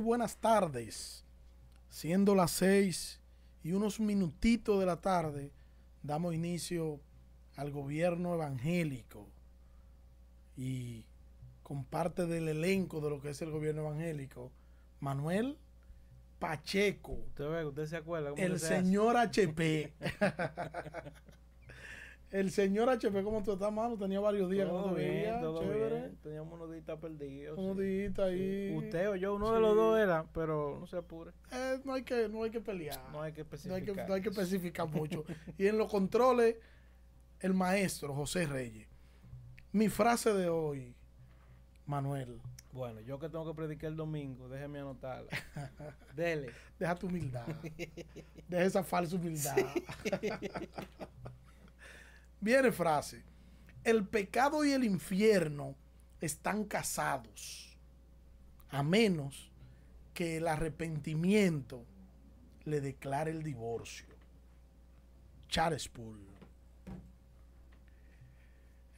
Muy buenas tardes. Siendo las seis y unos minutitos de la tarde, damos inicio al gobierno evangélico y con parte del elenco de lo que es el gobierno evangélico, Manuel Pacheco, Usted ve, usted se acuerda. cómo el hace? señor HP. el señor HP, ¿cómo tú estás, mano? Tenía varios días que no Todo te bien, veía. todo Chévere. bien. Teníamos unos días perdidos. Unos sí. días ahí. Usted o yo, uno Sí. de los dos era, pero no se apure. Eh, no, hay que, no hay que pelear. No hay que No hay especificar. que, no hay que especificar mucho. y en los controles, el maestro José Reyes. Mi frase de hoy, Manuel, Bueno, yo que tengo que predicar el domingo, déjeme anotarla. Dele. deja tu humildad. deja esa falsa humildad. Viene frase. El pecado y el infierno están casados, a menos que el arrepentimiento le declare el divorcio. Charles Poole.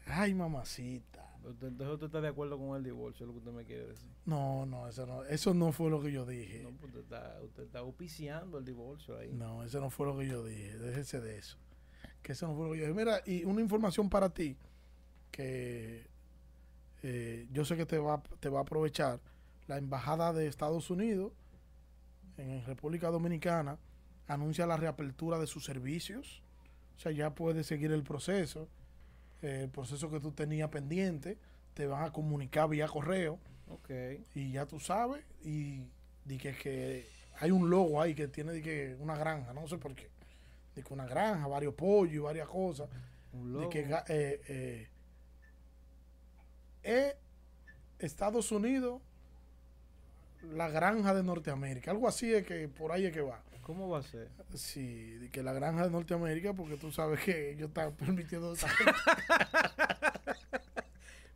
Ay, mamacita. Entonces usted está de acuerdo con el divorcio, es lo que usted me quiere decir. No, no, eso no, eso no fue lo que yo dije. No, pues usted está, usted está auspiciando el divorcio ahí. No, eso no fue lo que yo dije. Déjese de eso. Que eso no fue lo que yo dije. Mira, y una información para ti que eh, yo sé que te va, te va a aprovechar. La Embajada de Estados Unidos en República Dominicana anuncia la reapertura de sus servicios. O sea, ya puedes seguir el proceso. eh, el proceso que tú tenías pendiente. Te van a comunicar vía correo. Ok. Y ya tú sabes, y di que, que hay un logo ahí que tiene di que una granja, no sé por qué. Di que una granja, varios pollos y varias cosas. Un De que eh, eh, es Estados Unidos, la granja de Norteamérica. Algo así es que por ahí es que va. ¿Cómo va a ser? Sí, de que la granja de Norteamérica, porque tú sabes que ellos están permitiendo esa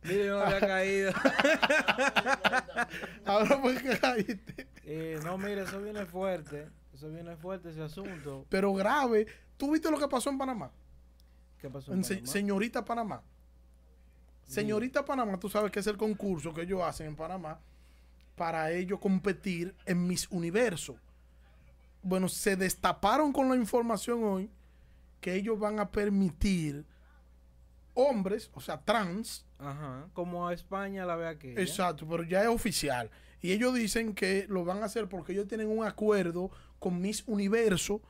Mire, no había caído. Ahora porque caíste. Eh, no, mire, eso viene fuerte. Eso viene fuerte ese asunto. Pero grave. ¿Tú viste lo que pasó en Panamá? ¿Qué pasó? en Panamá? Señorita Panamá. Señorita Panamá, tú sabes que es el concurso que ellos hacen en Panamá para ellos competir en Miss Universo. Bueno, se destaparon con la información hoy que ellos van a permitir hombres, o sea, trans, Ajá. Como a España la ve aquí. exacto, pero ya es oficial. Y ellos dicen que lo van a hacer porque ellos tienen un acuerdo con Miss Universo,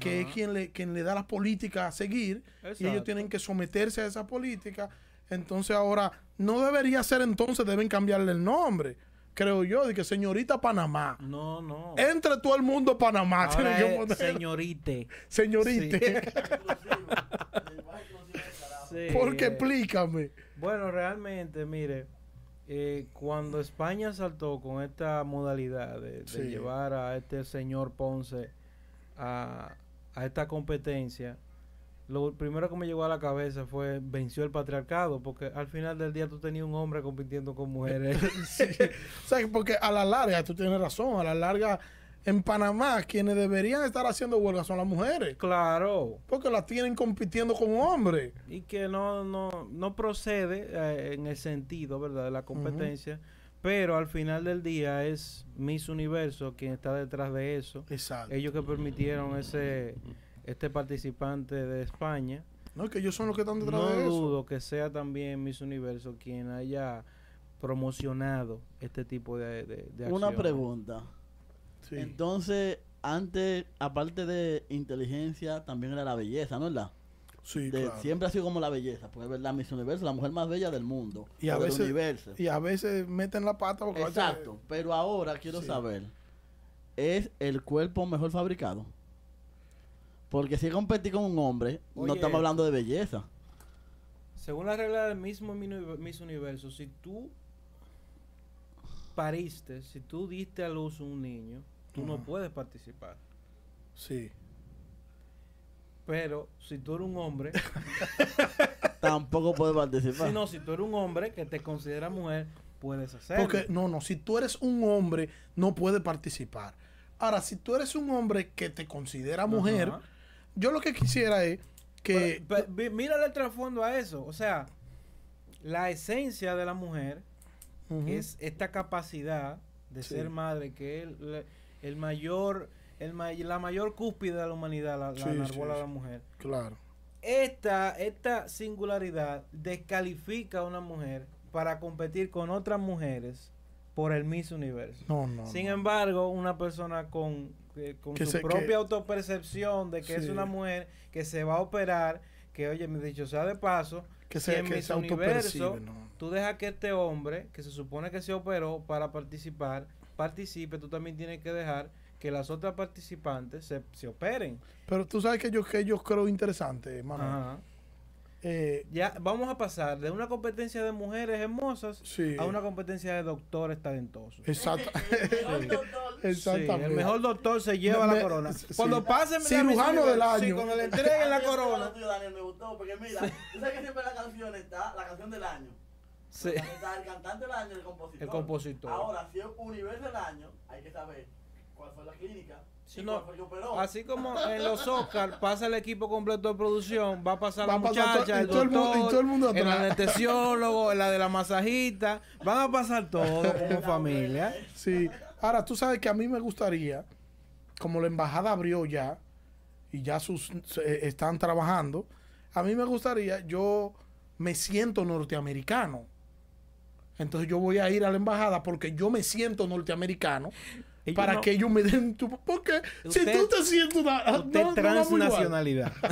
que es quien le, quien le da las políticas a seguir, y ellos tienen que someterse a esa política. Entonces ahora, no debería ser entonces, deben cambiarle el nombre, creo yo, de que señorita Panamá. No, no. Entre todo el mundo Panamá, Ahora que señorite. Sí, Porque explícame. Bueno, realmente, mire, eh, cuando España saltó con esta modalidad de, de Sí. llevar a este señor Ponce a, a esta competencia, lo primero que me llegó a la cabeza fue venció el patriarcado, porque al final del día tú tenías un hombre compitiendo con mujeres. O sea, porque a la larga, tú tienes razón, a la larga, en Panamá, quienes deberían estar haciendo huelga son las mujeres. claro. Porque las tienen compitiendo con hombres. Y que no, no, no procede eh, en el sentido, ¿verdad?, de la competencia. Pero al final del día es Miss Universo quien está detrás de eso. Exacto. Ellos que permitieron ese este participante de España. No, que ellos son los que están detrás No de eso. dudo que sea también Miss Universo quien haya promocionado este tipo de, de, de Una acciones. pregunta. Sí. Entonces, antes, aparte de inteligencia, también era la belleza, ¿no es verdad? Sí, De- claro. Siempre ha sido como la belleza, porque es verdad, Miss Universo, la mujer más bella del mundo. Y a veces- universo. Y a veces meten la pata porque Exacto, pero ahora quiero Sí. saber, ¿es el cuerpo mejor fabricado? Porque si competir con un hombre, no estamos hablando de belleza. Según la regla del mismo Miss Universo, si tú pariste, si tú diste a luz un niño, tú no puedes participar. Sí. Pero si tú eres un hombre, Tampoco puede participar. si no, si tú eres un hombre que te considera mujer, puedes hacerlo. Porque, no, no, si tú eres un hombre, no puedes participar. Ahora, si tú eres un hombre que te considera mujer, yo lo que quisiera es que... Pero, mírale el trasfondo a eso. O sea, la esencia de la mujer es esta capacidad de Sí. ser madre, que es el, el mayor, el ma- la mayor cúspide de la humanidad, la, la Sí, la mujer. Claro. Esta, esta singularidad descalifica a una mujer para competir con otras mujeres por el Miss Universo. No, no. Sin no. embargo, una persona con, eh, con Que su se- propia que- autopercepción de que es una mujer que se va a operar, que oye, me dicho sea de paso, que si se, en que Miss se Universo no. tú dejas que este hombre, que se supone que se operó para participar, participe, tú también tienes que dejar que las otras participantes se, se operen. Pero tú sabes que yo, que yo creo interesante, Manuel. Ajá. Eh, Ya vamos a pasar de una competencia de mujeres hermosas sí. a una competencia de doctores talentosos. Exacto. El doctor. Sí, Exactamente. el mejor doctor se lleva Me- la me- corona. sí. Cuando pase Cirujano del año. Sí, cuando le entreguen la corona. lo tuyo, Daniel, me gustó, porque mira, tú sabes que siempre la canción está, la canción del año. Sí. Está el cantante del año, el compositor. El compositor. Ahora, si es universo del año, hay que saber cuál fue la clínica Sí, y no, cuál fue el que operó. Así como en los Oscars pasa el equipo completo de producción, va a pasar Va la pasar muchacha, to- y el todo el mundo- doctor, y todo el mundo el anestesiólogo, la de la masajista, van a pasar todo como familia. Sí. Ahora, tú sabes que a mí me gustaría, como la embajada abrió ya y ya sus se- están trabajando, a mí me gustaría, yo me siento norteamericano. Entonces yo voy a ir a la embajada porque yo me siento norteamericano Ellos para no- que ellos me den tu... Porque si tú te sientes una... Usted no- transnacionalidad.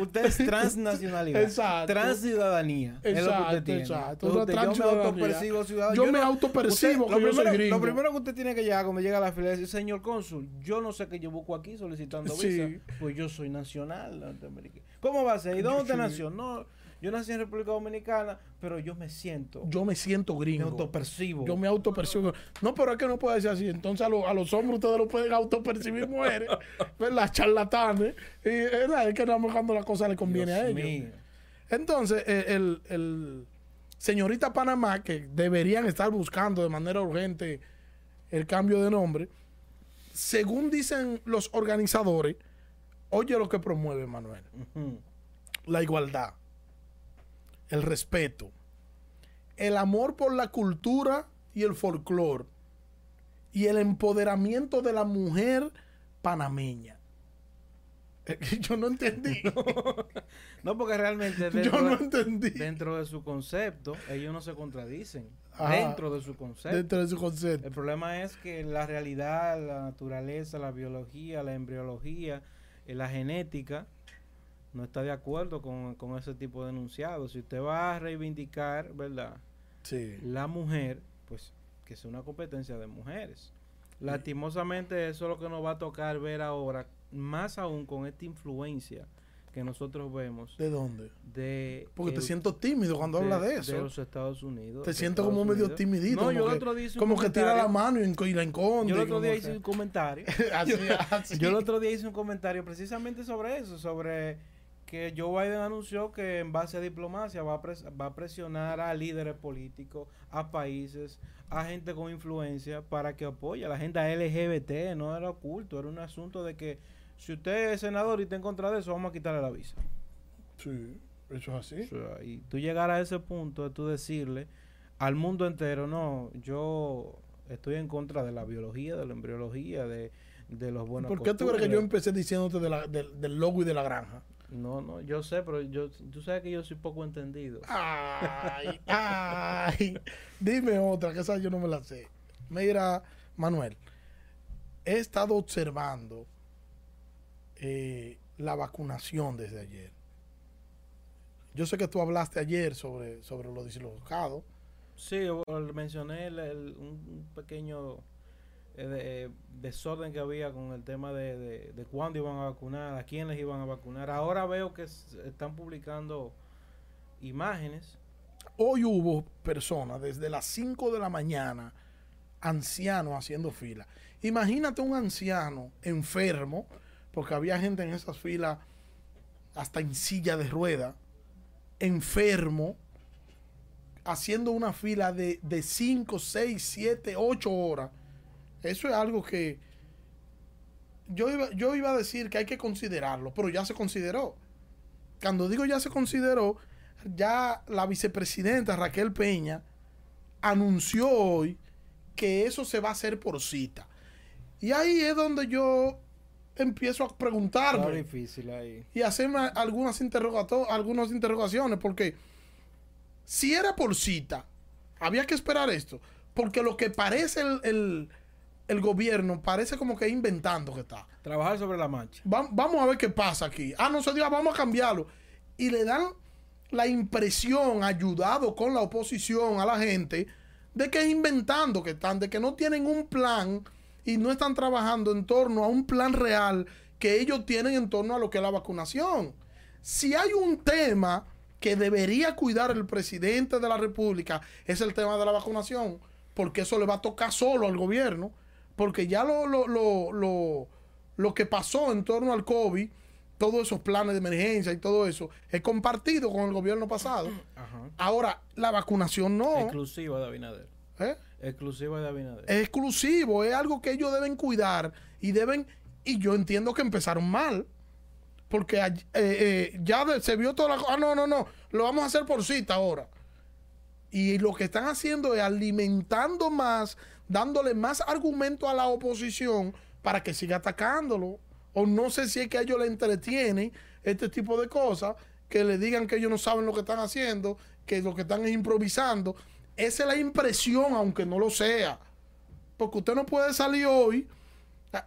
usted es transnacionalidad. Exacto. Transciudadanía. es lo que usted Exacto, tiene. exacto. Usted- yo me autopercibo ciudadano. Yo me autopercibo que soy primero- gringo. Lo primero que usted tiene que llegar cuando llega a la fila es decir, señor cónsul, yo no sé qué yo busco aquí solicitando Sí. visa. Pues yo soy nacional norteamericano. ¿Cómo va a ser? ¿Y dónde usted Sí. nació? No, yo nací en República Dominicana, pero yo me siento, Yo me siento me gringo. autopercibo. Yo me autopercibo. No, pero es que no puede ser así. Entonces a, lo- a los hombres ustedes lo pueden autopercibir mujeres. ¿Verdad? Charlatanes. Y ¿verdad? es que nada más cuando la cosa le conviene Dios a ellos. mío. Entonces, eh, el, el señorita Panamá, que deberían estar buscando de manera urgente el cambio de nombre, según dicen los organizadores, oye lo que promueve Manuel la igualdad, el respeto, el amor por la cultura y el folclore y el empoderamiento de la mujer panameña. Yo no entendí. No, porque realmente Yo dentro, no de, entendí. dentro de su concepto, ellos no se contradicen. Ajá. Dentro de su concepto. Dentro de su concepto. El problema es que la realidad, la naturaleza, la biología, la embriología, eh, la genética, no está de acuerdo con, con ese tipo de enunciados. Si usted va a reivindicar, ¿verdad? Sí. La mujer, pues que sea una competencia de mujeres. Lastimosamente eso es lo que nos va a tocar ver ahora, más aún con esta influencia que nosotros vemos ¿De dónde? de... Porque te el- siento tímido cuando hablas de eso. De los Estados Unidos. te siento Estados como medio Unidos. timidito. No, yo como el que, otro día hice un como que tira la mano y, la esconde. Yo el otro día que- hice un comentario. así, así. Yo el otro día hice un comentario precisamente sobre eso, sobre que Joe Biden anunció que en base a diplomacia va a, pres- va a presionar a líderes políticos, a países, a gente con influencia para que apoye a la agenda LGBT. No era oculto, era un asunto de que si usted es senador y está en contra de eso, vamos a quitarle la visa. Sí, eso es así. O sea, y tú llegar a ese punto de tú decirle al mundo entero, no, yo estoy en contra de la biología, de la embriología, de, de los buenos ¿Por qué tú crees que yo empecé diciéndote de la- del logo y de la granja? No, no, yo sé, pero yo, tú sabes que yo soy poco entendido. Ay, ay. Dime otra, que esa yo no me la sé. Mira, Manuel, he estado observando eh, la vacunación desde ayer. Yo sé que tú hablaste ayer sobre, sobre lo dislocado. Sí, mencioné el- un pequeño eh, de- desorden que había con el tema de, de, de cuándo iban a vacunar, a quién les iban a vacunar. Ahora veo que están publicando imágenes. Hoy hubo personas desde las 5 de la mañana, ancianos haciendo fila. Imagínate un anciano enfermo, porque había gente en esas filas hasta en silla de rueda, enfermo, haciendo una fila de 5, 6, 7, 8 horas. Eso es algo que yo iba, yo iba a decir que hay que considerarlo, pero ya se consideró. Cuando digo ya se consideró, ya la vicepresidenta Raquel Peña anunció hoy que eso se va a hacer por cita. Y ahí es donde yo empiezo a Está preguntarme difícil ahí. y hacerme algunas, interrogato- algunas interrogaciones, porque si era por cita, había que esperar esto, porque lo que parece el, el- el gobierno parece como que inventando que está. Trabajar sobre la marcha. Va- vamos a ver qué pasa aquí. Ah, no se dio, vamos a cambiarlo. Y le dan la impresión, ayudado con la oposición a la gente, de que es inventando que están, de que no tienen un plan y no están trabajando en torno a un plan real que ellos tienen en torno a lo que es la vacunación. Si hay un tema que debería cuidar el presidente de la República, es el tema de la vacunación, porque eso le va a tocar solo al gobierno, porque ya lo, lo, lo, lo, lo que pasó en torno al COVID, todos esos planes de emergencia y todo eso, es compartido con el gobierno pasado. Ajá. Ahora, la vacunación no. Exclusiva de Abinader. ¿eh? Exclusiva de Abinader. Es exclusivo, es algo que ellos deben cuidar y deben, y yo entiendo que empezaron mal, porque eh, eh, ya se vio toda la cosa, ah, no, no, no, lo vamos a hacer por cita ahora. Y lo que están haciendo es alimentando más, dándole más argumento a la oposición para que siga atacándolo. O no sé si es que a ellos les entretiene este tipo de cosas, que le digan que ellos no saben lo que están haciendo, que lo que están es improvisando. Esa es la impresión, aunque no lo sea. Porque usted no puede salir hoy,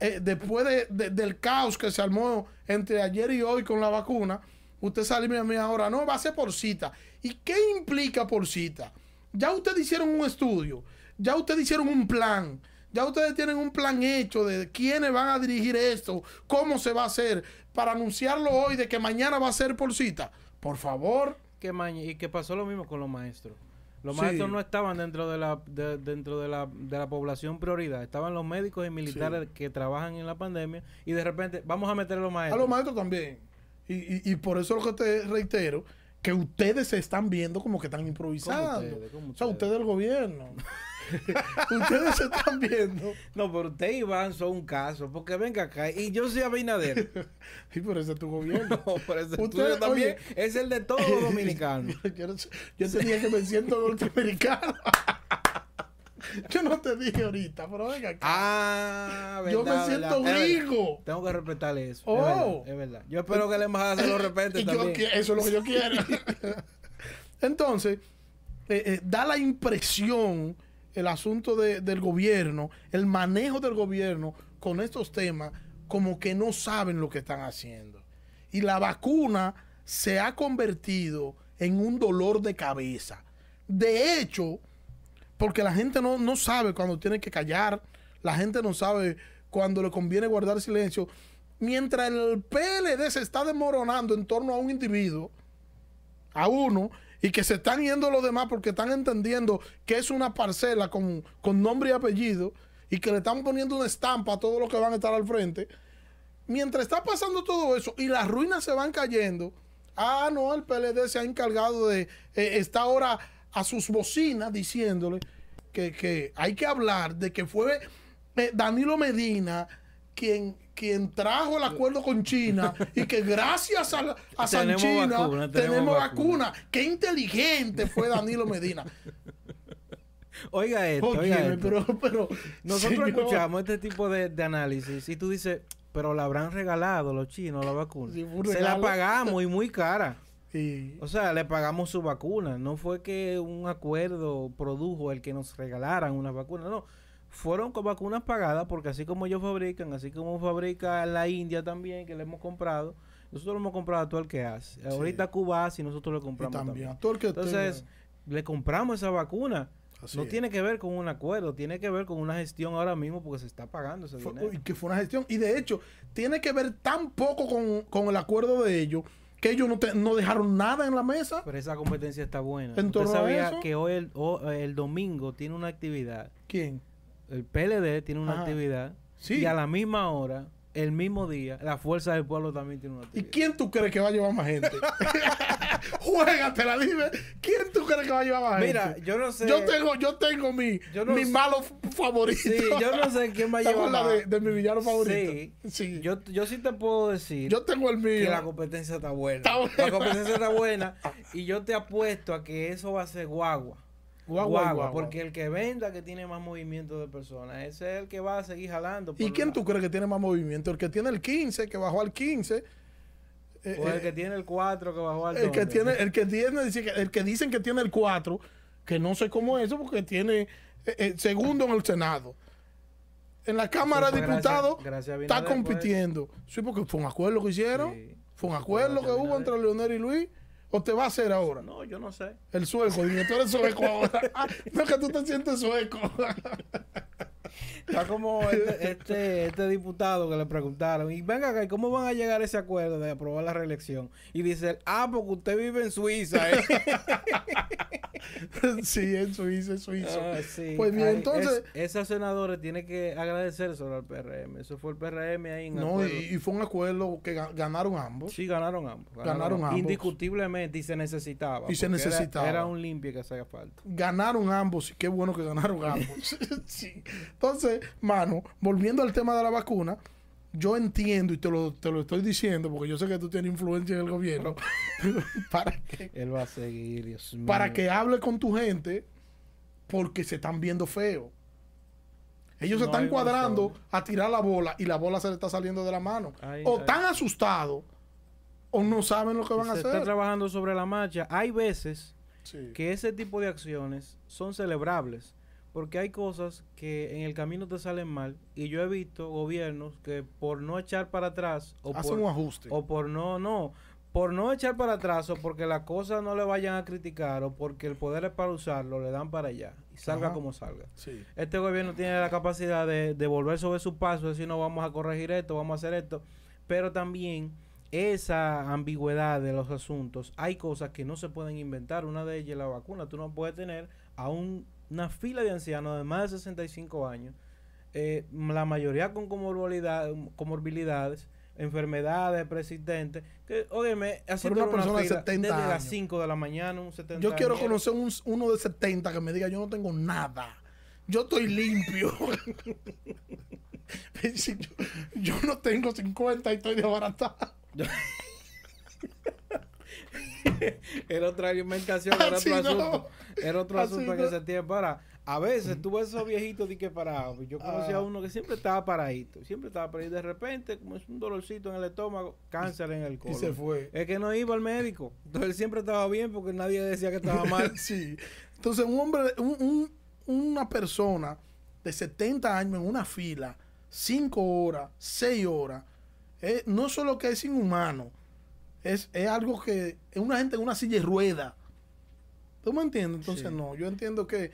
eh, después de- de- del caos que se armó entre ayer y hoy con la vacuna, usted sale y me ahora, no, va a ser por cita. ¿Y qué implica por cita? Ya ustedes hicieron un estudio, ya ustedes hicieron un plan, ya ustedes tienen un plan hecho de quiénes van a dirigir esto, cómo se va a hacer, para anunciarlo hoy de que mañana va a ser por cita. Por favor. Que y que pasó lo mismo con los maestros. Los Sí. maestros no estaban dentro de la de- dentro de la, de la población prioridad. Estaban los médicos y militares que trabajan en la pandemia y de repente vamos a meter a los A maestros. los maestros también. Y, y- y por eso lo que te reitero, que ustedes se están viendo como que están improvisando. ustedes? ¿Cómo O sea, ustedes? ustedes el gobierno. ustedes se están viendo. No, pero usted Iván son un caso, porque venga acá y yo soy Abinader. Y por eso es tu gobierno. no, pero ese también oye. es el de todos los dominicanos. yo, yo te dije que me siento norteamericano. yo no te dije ahorita, pero venga acá. Ah, yo me verdad, siento verdad. Verdad. gringo. Tengo que respetarle eso. Oh. Es, verdad, es verdad. Yo espero que la embajada se lo respete yo también. eso es lo que yo quiero. Entonces, eh, eh, da la impresión el asunto de- del gobierno, el manejo del gobierno con estos temas, como que no saben lo que están haciendo. Y la vacuna se ha convertido en un dolor de cabeza. De hecho, porque la gente no, no sabe cuando tiene que callar, la gente no sabe cuando le conviene guardar silencio. Mientras el PLD se está desmoronando en torno a un individuo, a uno, y que se están yendo los demás porque están entendiendo que es una parcela con, con nombre y apellido, y que le están poniendo una estampa a todos los que van a estar al frente. Mientras está pasando todo eso y las ruinas se van cayendo, ah, no, el PLD se ha encargado de, eh, está ahora a sus bocinas diciéndole que, que hay que hablar de que fue eh, Danilo Medina quien, quien trajo el acuerdo con China y que gracias a, a San Tenemos China vacuna, tenemos, tenemos vacuna. Qué inteligente fue Danilo Medina. Oiga esto, oiga esto. pero, pero, Nosotros señor, escuchamos este tipo de, de análisis y tú dices, pero la habrán regalado los chinos la vacuna. Sí, Se la pagamos y muy cara. Y- O sea, le pagamos su vacuna. No fue que un acuerdo produjo el que nos regalaran una vacuna. No. Fueron con vacunas pagadas porque así como ellos fabrican, así como fabrica la India también, que le hemos comprado, nosotros le hemos comprado a todo el que hace. Ahorita Cuba hace y nosotros le y compramos también, también. todo el que Entonces, le compramos esa vacuna. Así no es. tiene que ver con un acuerdo, tiene que ver con una gestión ahora mismo porque se está pagando ese Fue- dinero. y que fue una gestión. Y de hecho, tiene que ver tan poco con, con el acuerdo de ellos que ellos no, te- no dejaron nada en la mesa. Pero esa competencia está buena. ¿En Usted sabía eso? que hoy el, o- el domingo tiene una actividad, ¿Quién? el PLD tiene una Ajá. actividad Sí. y a la misma hora, el mismo día, la Fuerza del Pueblo también tiene una ¿Y actividad. quién tú crees que va a llevar más gente? Juégatela, dime. ¿Quién tú crees que va a llevar más Mira, gente? yo no sé. Yo tengo, yo tengo mi, Yo no mi sé- malo favorito. Sí, yo no sé quién va a ¿Te llevar más. de, de mi villano favorito? Sí. Sí. Yo, Yo, yo sí te puedo decir tengo el mío. que la competencia está buena. Está buena. La competencia está buena y yo te apuesto a que eso va a ser guagua. Guagua guagua, guagua. porque el que venda que tiene más movimiento de personas, ese es el que va a seguir jalando. ¿Y quién la- tú crees que tiene más movimiento? El que tiene el 15, que bajó al 15. Eh, O el eh, que tiene el 4 que bajó al el que tiene, el que tiene, dice que- el que dicen que tiene el 4, que no sé cómo es eso, porque tiene eh, segundo en el Senado. En la Cámara de Diputados está pues. compitiendo. Sí, porque fue un acuerdo que hicieron. Sí. Fue un acuerdo que hubo entre Leonel y Luis. ¿O te va a hacer ahora? No, yo no sé. El sueco, dije, tú eres sueco ahora. Ah, no, que tú te sientes sueco. Está como este, este, este diputado que le preguntaron, y venga acá, ¿y ¿cómo van a llegar a ese acuerdo de aprobar la reelección? Y dice, ah, porque usted vive en Suiza. ¿eh?". sí, en Suiza, en Suiza. Ah, sí. Pues bien, Ay, entonces- es- esos senadores tienen que agradecer sobre al PRM. Eso fue el PRM ahí en No, y, y fue un acuerdo que ga- ganaron ambos. Sí, ganaron ambos. Ganaron ambos. Indiscutiblemente, y se necesitaba. Y se era- necesitaba. Era, un limpio que hacía falta. Ganaron ambos, y qué bueno que ganaron ambos. sí. Entonces, mano, volviendo al tema de la vacuna, yo entiendo y te lo, te lo estoy diciendo porque yo sé que tú tienes influencia en el gobierno para que Él va a seguir, Dios mío. para que hable con tu gente porque se están viendo feo. Ellos se están cuadrando razón. a tirar la bola y la bola se le está saliendo de la mano. Ay, o están asustados o no saben lo que van a se está hacer. trabajando sobre la marcha. Hay veces Sí. que ese tipo de acciones son celebrables. Porque hay cosas que en el camino te salen mal. Y yo he visto gobiernos que por no echar para atrás o Hacen por, un ajuste. o por no, no, por no echar para atrás o porque las cosas no le vayan a criticar o porque el poder es para usarlo, le dan para allá y salga Ajá. como salga. Sí. Este gobierno tiene la capacidad de, de volver sobre su paso, decir no vamos a corregir esto, vamos a hacer esto, pero también esa ambigüedad de los asuntos, hay cosas que no se pueden inventar, una de ellas es la vacuna, tú no puedes tener a un- una fila de ancianos de más de 65 años, eh, la mayoría con comorbilidad- comorbilidades, enfermedades persistentes, que, óyeme, haciendo una persona de 70 desde las años. 5 de la mañana, un 70 Yo quiero años. conocer un- uno de 70 que me diga yo no tengo nada. Yo estoy limpio. Si yo, yo no tengo 50 y estoy desbaratado. Era otra alimentación, era otro no. asunto. Era otro Así asunto en no. ese tiempo. Ahora, a veces tú ves esos viejitos de que parados. Yo conocí Ah. a uno que siempre estaba paradito. Siempre estaba paradito. De repente, como es un dolorcito en el estómago, cáncer en el Y colon. se fue. Es que no iba al médico. Entonces él siempre estaba bien porque nadie decía que estaba mal. sí. Entonces, un hombre, un- un- una persona de 70 años en una fila, 5 horas, 6 horas, es- no solo que es inhumano, es, es algo que es una gente en una silla de rueda. ¿Tú me entiendes? Entonces, Sí. no, yo entiendo que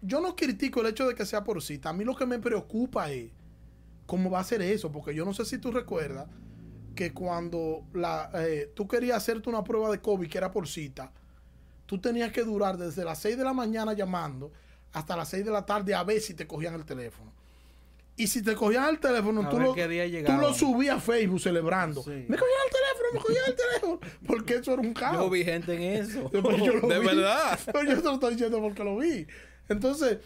yo no critico el hecho de que sea por cita. A mí lo que me preocupa es cómo va a ser eso, porque yo no sé si tú recuerdas que cuando la, eh, tú querías hacerte una prueba de COVID que era por cita, tú tenías que durar desde las 6 de la mañana llamando hasta las 6 de la tarde a ver si te cogían el teléfono. Y si te cogían el teléfono, A tú lo, tú subías a Facebook celebrando. Sí. Me cogían el teléfono, me cogían el teléfono. Porque eso era un caos. Yo vi gente en eso. Yo de vi. verdad. Pero yo te lo estoy diciendo porque lo vi. Entonces,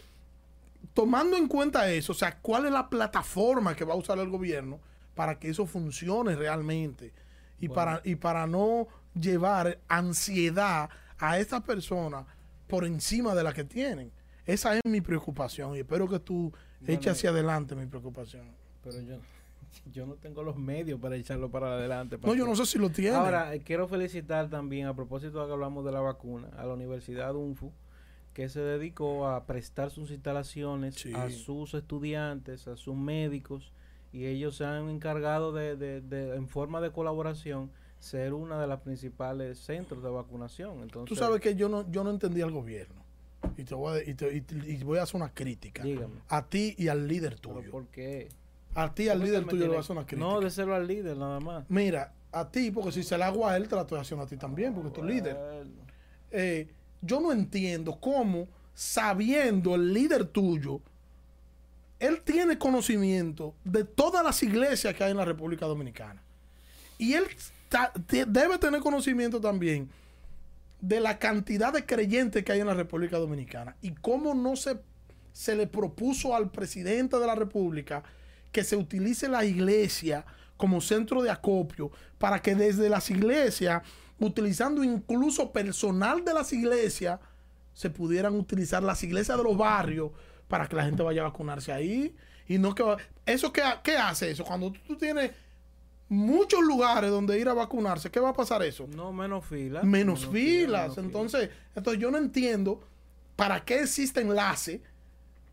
tomando en cuenta eso, o sea, ¿cuál es la plataforma que va a usar el gobierno para que eso funcione realmente? Y, Bueno. para, y para no llevar ansiedad a estas personas por encima de la que tienen. Esa es mi preocupación y espero que tú Eches hacia adelante mi preocupación. Pero yo, yo no tengo los medios para echarlo para adelante. No, yo no sé si lo tienen. Ahora, eh, quiero felicitar también, a propósito de que hablamos de la vacuna, a la Universidad UNFU, que se dedicó a prestar sus instalaciones Sí. a sus estudiantes, a sus médicos, y ellos se han encargado de, de- de, en forma de colaboración, ser una de las principales centros de vacunación. Entonces, Tú sabes que yo no, yo no entendí al gobierno. Y te voy a, y te- y voy a hacer una crítica. dígame. A ti y al líder ¿pero tuyo. ¿Por qué? A ti y al ¿Por qué líder tuyo le voy tiene- a hacer una crítica. No, de serlo al líder, nada más. Mira, a ti, porque si se la hago a él, te la estoy haciendo a ti también, porque tú eres líder. Eh, yo no entiendo cómo, sabiendo el líder tuyo, él tiene conocimiento de todas las iglesias que hay en la República Dominicana. Y él debe tener conocimiento también de la cantidad de creyentes que hay en la República Dominicana. Y cómo no se, se le propuso al presidente de la República que se utilice la iglesia como centro de acopio para que desde las iglesias, utilizando incluso personal de las iglesias, se pudieran utilizar las iglesias de los barrios para que la gente vaya a vacunarse ahí. Y no que... ¿Eso qué, qué hace eso? Cuando tú, tú tienes muchos lugares donde ir a vacunarse, ¿qué va a pasar eso? No, menos filas. menos filas, filas. menos filas. entonces, entonces yo no entiendo para qué existe enlace,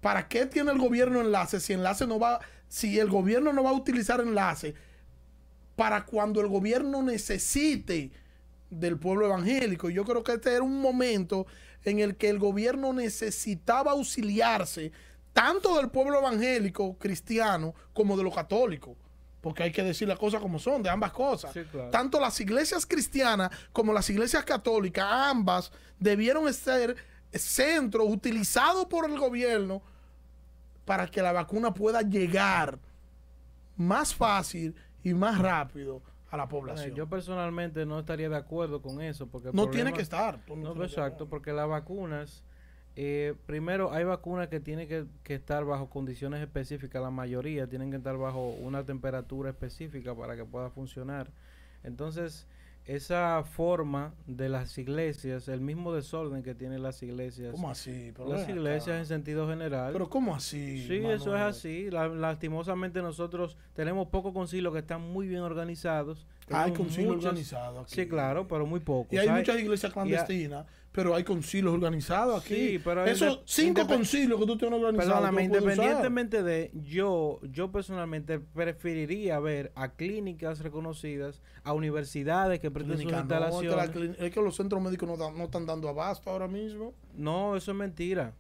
para qué tiene el gobierno enlace si enlace no va, si el gobierno no va a utilizar enlace para cuando el gobierno necesite del pueblo evangélico. Yo creo que este era un momento en el que el gobierno necesitaba auxiliarse tanto del pueblo evangélico cristiano como de los católicos. Porque hay que decir las cosas como son, de ambas cosas. Sí, claro. Tanto las iglesias cristianas como las iglesias católicas, ambas debieron ser centros utilizados por el gobierno para que la vacuna pueda llegar más fácil y más rápido a la población. Yo personalmente no estaría de acuerdo con eso. Porque no problema- tiene que estar. No, exacto, porque las vacunas, eh, primero hay vacunas que tienen que, que estar bajo condiciones específicas, la mayoría tienen que estar bajo una temperatura específica para que pueda funcionar. Entonces, esa forma de las iglesias, el mismo desorden que tienen las iglesias, ¿Cómo así? Pero las iglesias acá. en sentido general, Pero ¿cómo así? Sí, eso es así. La- lastimosamente nosotros tenemos pocos concilios que están muy bien organizados. Hay concilios organizados. Sí, claro, pero muy pocos. Y hay muchas iglesias y clandestinas, pero hay concilios organizados aquí. Sí, pero Esos cinco concilios que tú tienes organizados. Perdóname, usar. independientemente de yo, yo personalmente preferiría ver a clínicas reconocidas, a universidades que prestan sus Clínica no, es que la instalaciones. es que los centros médicos no están dando abasto ahora mismo. No, eso es mentira.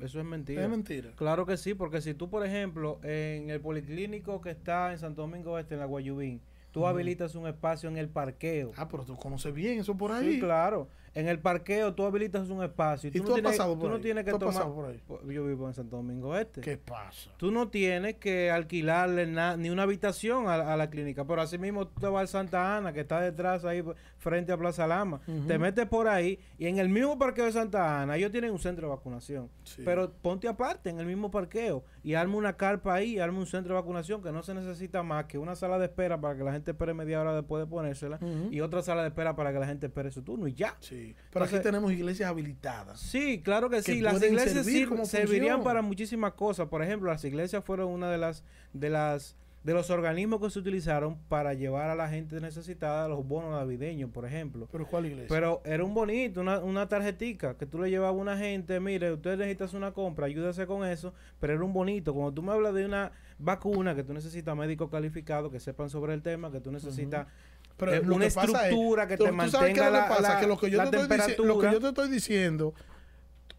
Eso es mentira. Es mentira. Claro que sí, porque si tú, por ejemplo, en el policlínico que está en Santo Domingo Este, en la Guayubín, tú habilitas un espacio en el parqueo. Ah, pero tú conoces bien eso por ahí. Sí, claro. En el parqueo tú habilitas un espacio. ¿Y tú, tú no has tienes, pasado tú no tienes que ¿Tú has tomar. pasado por ahí? Pues, Yo vivo en Santo Domingo Este. ¿Qué pasa? Tú no tienes que alquilarle na- ni una habitación a, a la clínica, pero así mismo tú te vas al Santa Ana, que está detrás ahí frente a Plaza Lama. Te metes por ahí y en el mismo parqueo de Santa Ana, ellos tienen un centro de vacunación. Sí. Pero ponte aparte en el mismo parqueo y arma una carpa ahí, arma un centro de vacunación que no se necesita más que una sala de espera para que la gente espere media hora después de ponérsela y otra sala de espera para que la gente espere su turno y ya. Sí. Pero aquí Entonces- tenemos iglesias habilitadas. Sí, claro que, que sí. Las iglesias servir como servirían función. para muchísimas cosas. Por ejemplo, las iglesias fueron una de las de las de los organismos que se utilizaron para llevar a la gente necesitada los bonos navideños, por ejemplo. ¿Pero cuál iglesia? Pero era un bonito, una, una tarjetica que tú le llevabas a una gente, mire, usted necesita hacer una compra, ayúdese con eso, pero era un bonito. Cuando tú me hablas de una vacuna que tú necesitas médicos calificados que sepan sobre el tema, que tú necesitas Pero eh, una que pasa es- que te tú mantenga la, que pasa, la- que lo que yo la te estoy dici- temperatura. lo que yo te estoy diciendo,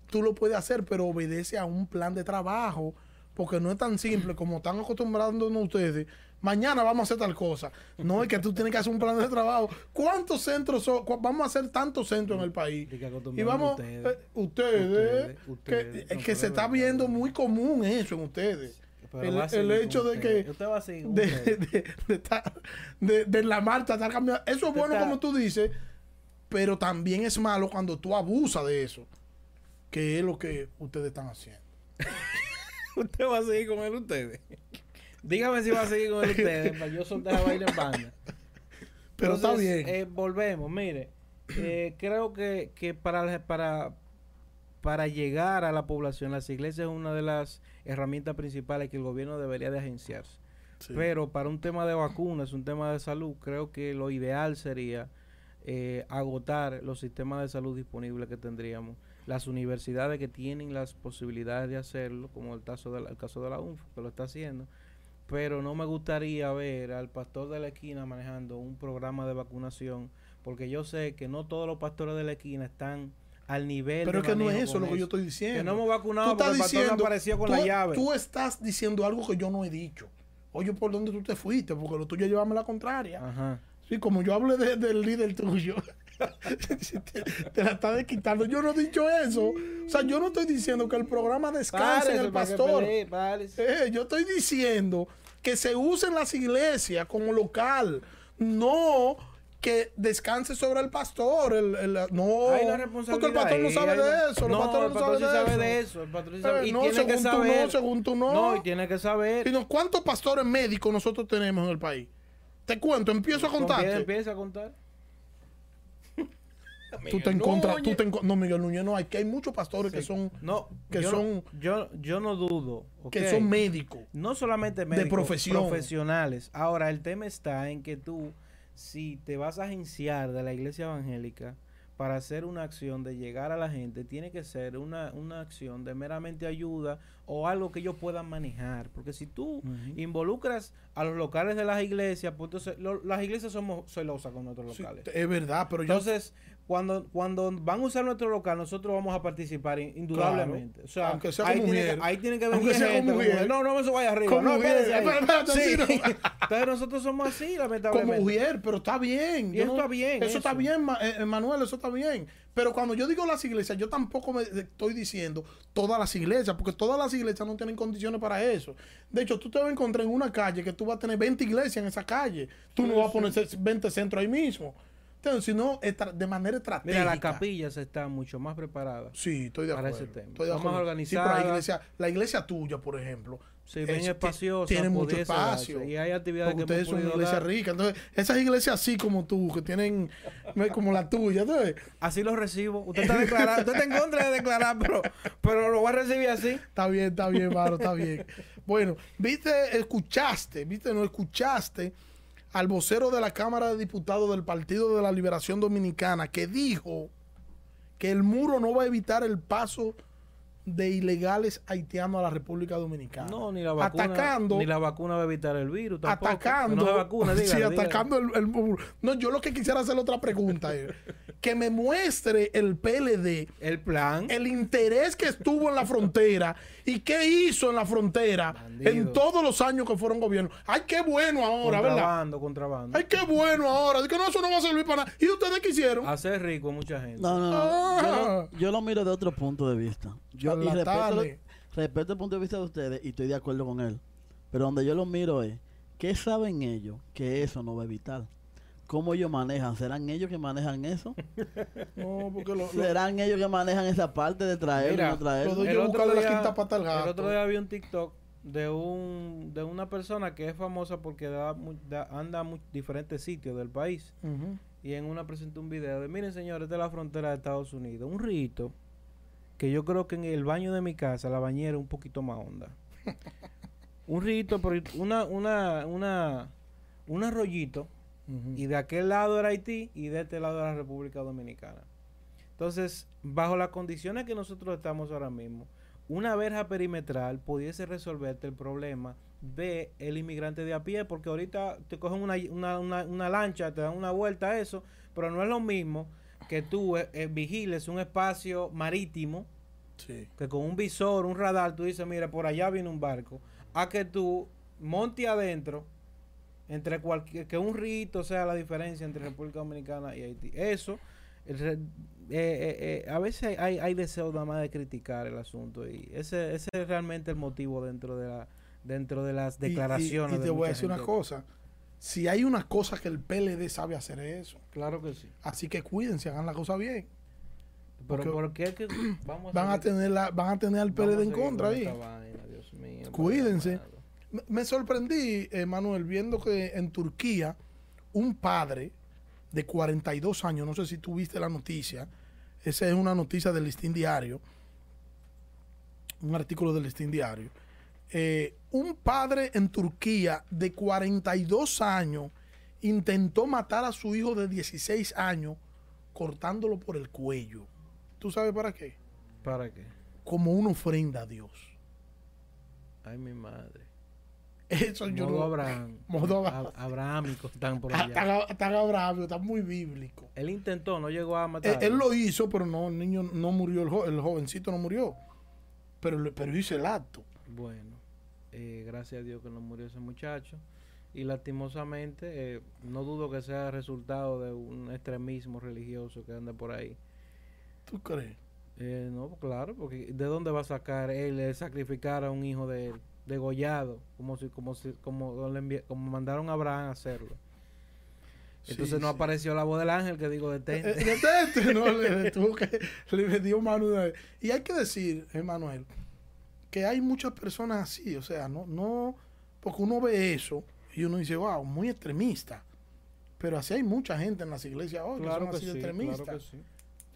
tú lo puedes hacer, pero obedece a un plan de trabajo, porque no es tan simple como están acostumbrándonos ustedes. Mañana vamos a hacer tal cosa. No es que tú tienes que hacer un plan de trabajo. ¿Cuántos centros son? Cu- Vamos a hacer tantos centros en el país. Y vamos, ustedes. eh, ustedes, Ustedes, ustedes. que, No, se es está viendo muy común eso en ustedes. El, va a el seguir hecho de que Usted va a seguir con de, de, de estar- de- de la marcha estar cambiando. Eso es bueno está- como tú dices, pero también es malo cuando tú abusas de eso, que es lo que ustedes están haciendo. Usted va a seguir con él ustedes. Dígame si va a seguir con él ustedes para yo soltar a bailar en banda. Pero está bien. eh, volvemos, mire. eh, creo que, que para, para, para llegar a la población, las iglesias es una de las herramientas principales que el gobierno debería de agenciarse. Sí. Pero para un tema de vacunas, un tema de salud, creo que lo ideal sería eh, agotar los sistemas de salud disponibles que tendríamos. Las universidades que tienen las posibilidades de hacerlo, como el caso de la, el caso de la UNF, que lo está haciendo. Pero no me gustaría ver al pastor de la esquina manejando un programa de vacunación, porque yo sé que no todos los pastores de la esquina están al nivel pero de es que no es eso lo que yo estoy diciendo. Que no hemos Tú vacunado porque estás el diciendo, apareció con tú, la llave. tú estás diciendo algo que yo no he dicho. Oye, ¿por dónde tú te fuiste? Porque lo tuyo es llevarme la contraria. Ajá. Sí, como yo hablé de- del líder tuyo, te, te la estás quitando. Yo no he dicho eso. O sea, yo no estoy diciendo que el programa descanse en el pastor. Eh, yo estoy diciendo que se usen las iglesias como local, no que descanse sobre el pastor. El, el- no, una porque el pastor no ahí, sabe de eso. El no, el no pastor sí sabe, sabe de de eso. El pastor sí Eh, sabe- y no, tiene que según tú no, según tú no. No, y tiene que saber. Sino, ¿Cuántos pastores médicos nosotros tenemos en el país? Te cuento, empiezo a Con quién contarte. Empieza a contar. tú te en contra, tú te no Miguel Núñez no hay que hay muchos pastores que son No, que yo son- no, yo, yo no dudo. que son médicos. no solamente médicos, profesión. profesionales. Ahora, el tema está en que tú, si te vas a agenciar de la iglesia evangélica para hacer una acción de llegar a la gente, tiene que ser una, una acción de meramente ayuda o algo que ellos puedan manejar. Porque si tú involucras a los locales de las iglesias, pues entonces lo- las iglesias somos celosas con nuestros Sí, locales. es verdad, pero yo Entonces, cuando, cuando van a usar nuestro local, nosotros vamos a participar in- indudablemente. O sea, Aunque sea ahí, tiene mujer. que, ahí tiene que Aunque venir sea gente mujer. No, no, eso vaya arriba. No, Sí. Entonces nosotros somos así, como lamentablemente. mujer, pero está bien. Y Yo eso está bien, Eso, está bien, eh, Manuel, eso está bien. Pero cuando yo digo las iglesias, yo tampoco me estoy diciendo todas las iglesias, porque todas las iglesias no tienen condiciones para eso. De hecho, tú te vas a encontrar en una calle que tú vas a tener 20 iglesias en esa calle. Tú no vas a poner 20 centros ahí mismo. Entonces, sino de manera estratégica. Mira, las capillas están mucho más preparadas. Sí, estoy de para acuerdo. ese tema. Estoy de más acuerdo. Sí, la iglesia, la iglesia tuya, por ejemplo, Sí, bien es- espaciosa. tiene mucho espacio. Y hay actividades Porque que ustedes son una podido iglesia dar. rica. Entonces, esas iglesias así como tú, que tienen como la tuya, ¿sabes? Así lo recibo. Usted está declarando, usted está en contra de declarar, pero, pero lo va a recibir así. Está bien, está bien, mano, está bien. Bueno, viste, escuchaste, viste, no escuchaste al vocero de la Cámara de Diputados del Partido de la Liberación Dominicana que dijo que el muro no va a evitar el paso de ilegales haitianos a la República Dominicana. No, ni la vacuna. Atacando. Ni la vacuna va a evitar el virus. Tampoco. atacando. No vacuna, sí, dígale, dígale. atacando el, el muro. No, yo lo que quisiera hacer otra pregunta es que me muestre el PLD El plan. el interés que estuvo en la frontera y qué hizo en la frontera Bandido. en todos los años que fueron gobierno. Ay, qué bueno ahora, ¿verdad? contrabando, contrabando. Ay, qué bueno ahora. Que no, eso no va a servir para nada. ¿Y ustedes qué hicieron? Hacer rico a mucha gente. No, no, no. Ah. Yo, lo, yo lo miro de otro punto de vista. Yo y respeto, respeto el punto de vista de ustedes y estoy de acuerdo con él. Pero donde yo lo miro es, ¿qué saben ellos que eso no va a evitar? ¿Cómo ellos manejan? ¿Serán ellos que manejan eso? No, porque lo, lo- ¿Serán ellos que manejan esa parte de traerlo y Mira, no traerlo? lo de- Yo buscarle la quinta pata al el gato. otro día vi un TikTok de un de una persona que es famosa porque da, mu- da- anda a diferentes sitios del país y en una presentó un video de miren señores de la frontera de Estados Unidos un rito que yo creo que en el baño de mi casa la bañera es un poquito más honda un rito pero una una una un arroyito Y de aquel lado era Haití y de este lado era República Dominicana. Entonces, bajo las condiciones que nosotros estamos ahora mismo, una verja perimetral pudiese resolverte el problema de el inmigrante de a pie, porque ahorita te cogen una, una, una, una lancha, te dan una vuelta a eso, pero no es lo mismo que tú eh, eh, vigiles un espacio marítimo Sí. que con un visor, un radar, tú dices, mira, por allá viene un barco, a que tú monte adentro, entre cualquier, que un rito sea la diferencia entre República Dominicana y Haití. Eso, el eh, eh, eh, a veces hay, hay deseo nada más de criticar el asunto y ese, ese es realmente el motivo dentro de la dentro de las Y- y- declaraciones. Y, de te voy a decir una cosa. Si hay una cosa que el PLD sabe hacer es eso. Claro que sí. Así que cuídense, hagan la cosa bien. Pero Porque ¿por qué que vamos Van a tener la, van a tener al PLD en contra con ahí. esta vaina, Dios mío, Cuídense. Me- Me sorprendí, eh, Manuel, viendo que en Turquía un padre de 42 años, no sé si tú viste la noticia, esa es una noticia del Listín Diario, un artículo del Listín Diario. Eh, un padre en Turquía de 42 años intentó matar a su hijo de 16 años cortándolo por el cuello. ¿Tú sabes para qué? ¿Para qué? Como una ofrenda a Dios. Ay, mi madre. Eso yo Modo no- Abraham. Modo Ab- Abrahámico están por Ah, allá. Está, está bravo, está muy bíblico. Él intentó, no llegó a Él, matar. él lo hizo, pero no, el niño no murió, el, jo- el jovencito no murió. Pero, pero hizo el acto. Bueno, eh, gracias a Dios que no murió ese muchacho. Y lastimosamente, eh, no dudo que sea resultado de un extremismo religioso que anda por ahí. ¿Tú crees? Eh, no, claro, porque ¿de dónde va a sacar él el sacrificar a un hijo de él, degollado, como si, como si, como, le como mandaron a Abraham a hacerlo? Entonces Sí, no sí. apareció la voz del ángel que digo detente. eh, detente, no, le, tuvo que, le dio mano una vez. Y hay que decir, Emanuel, que hay muchas personas así, o sea, no, no, porque uno ve eso y uno dice, wow, muy extremista. Pero así hay mucha gente en las iglesias hoy claro que que son así sí, extremistas. claro que sí.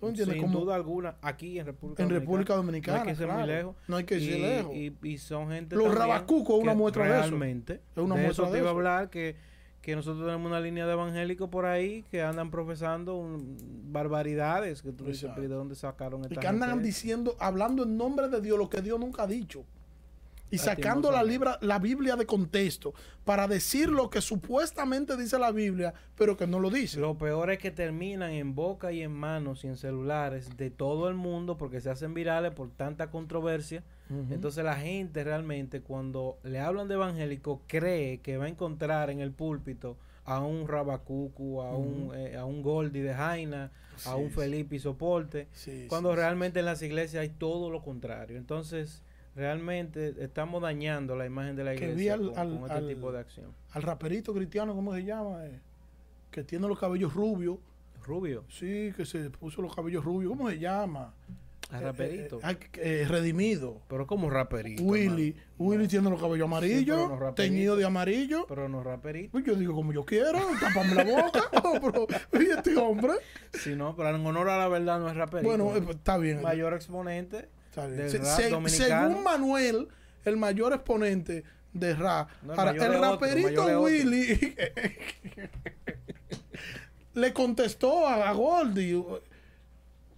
¿Tú entiendes? Sin Como duda alguna, aquí en República en Dominicana. República Dominicana. No hay que ser muy claro. lejos. No hay que y, lejos. y- y son gente Los rabacucos es una muestra de eso. realmente, Es una de muestra eso de te iba a eso. hablar que, que nosotros tenemos una línea de evangélicos por ahí que andan profesando un- barbaridades que tú dices, Exacto. "¿Pero ¿de dónde sacaron y esta que andan gente?" diciendo, hablando en nombre de Dios lo que Dios nunca ha dicho. Y sacando la, libra, la Biblia de contexto para decir lo que supuestamente dice la Biblia, pero que no lo dice. Lo peor es que terminan en boca y en manos y en celulares de todo el mundo porque se hacen virales por tanta controversia. Entonces la gente realmente cuando le hablan de evangélico cree que va a encontrar en el púlpito a un Rabacucu, a un eh, a un Goldi de Jaina, Sí, a un. Felipe y Soporte, Sí, cuando sí. realmente en las iglesias hay todo lo contrario. Entonces realmente estamos dañando la imagen de la Que iglesia vi al- con, al- con este al- tipo de acción. Al raperito cristiano, ¿cómo se llama? Eh, que tiene los cabellos rubios. Rubio, Sí, que se puso los cabellos rubios. ¿Cómo se llama? a Eh, raperito. eh, eh, redimido. pero como raperito. Willy. hermano. Willy tiene los cabellos amarillos, no raperito. teñido de amarillo. Pero no raperito. Pues yo digo como yo quiero, tápame la boca. Pero, ¿y este hombre? Si no, pero en honor a la verdad no es raperito. Bueno, pues, está bien. mayor exponente. Se- se- según Manuel, el mayor exponente de rap. No, el Ahora, mayor el es otro, raperito el otro. Willy le contestó a, a Goldie.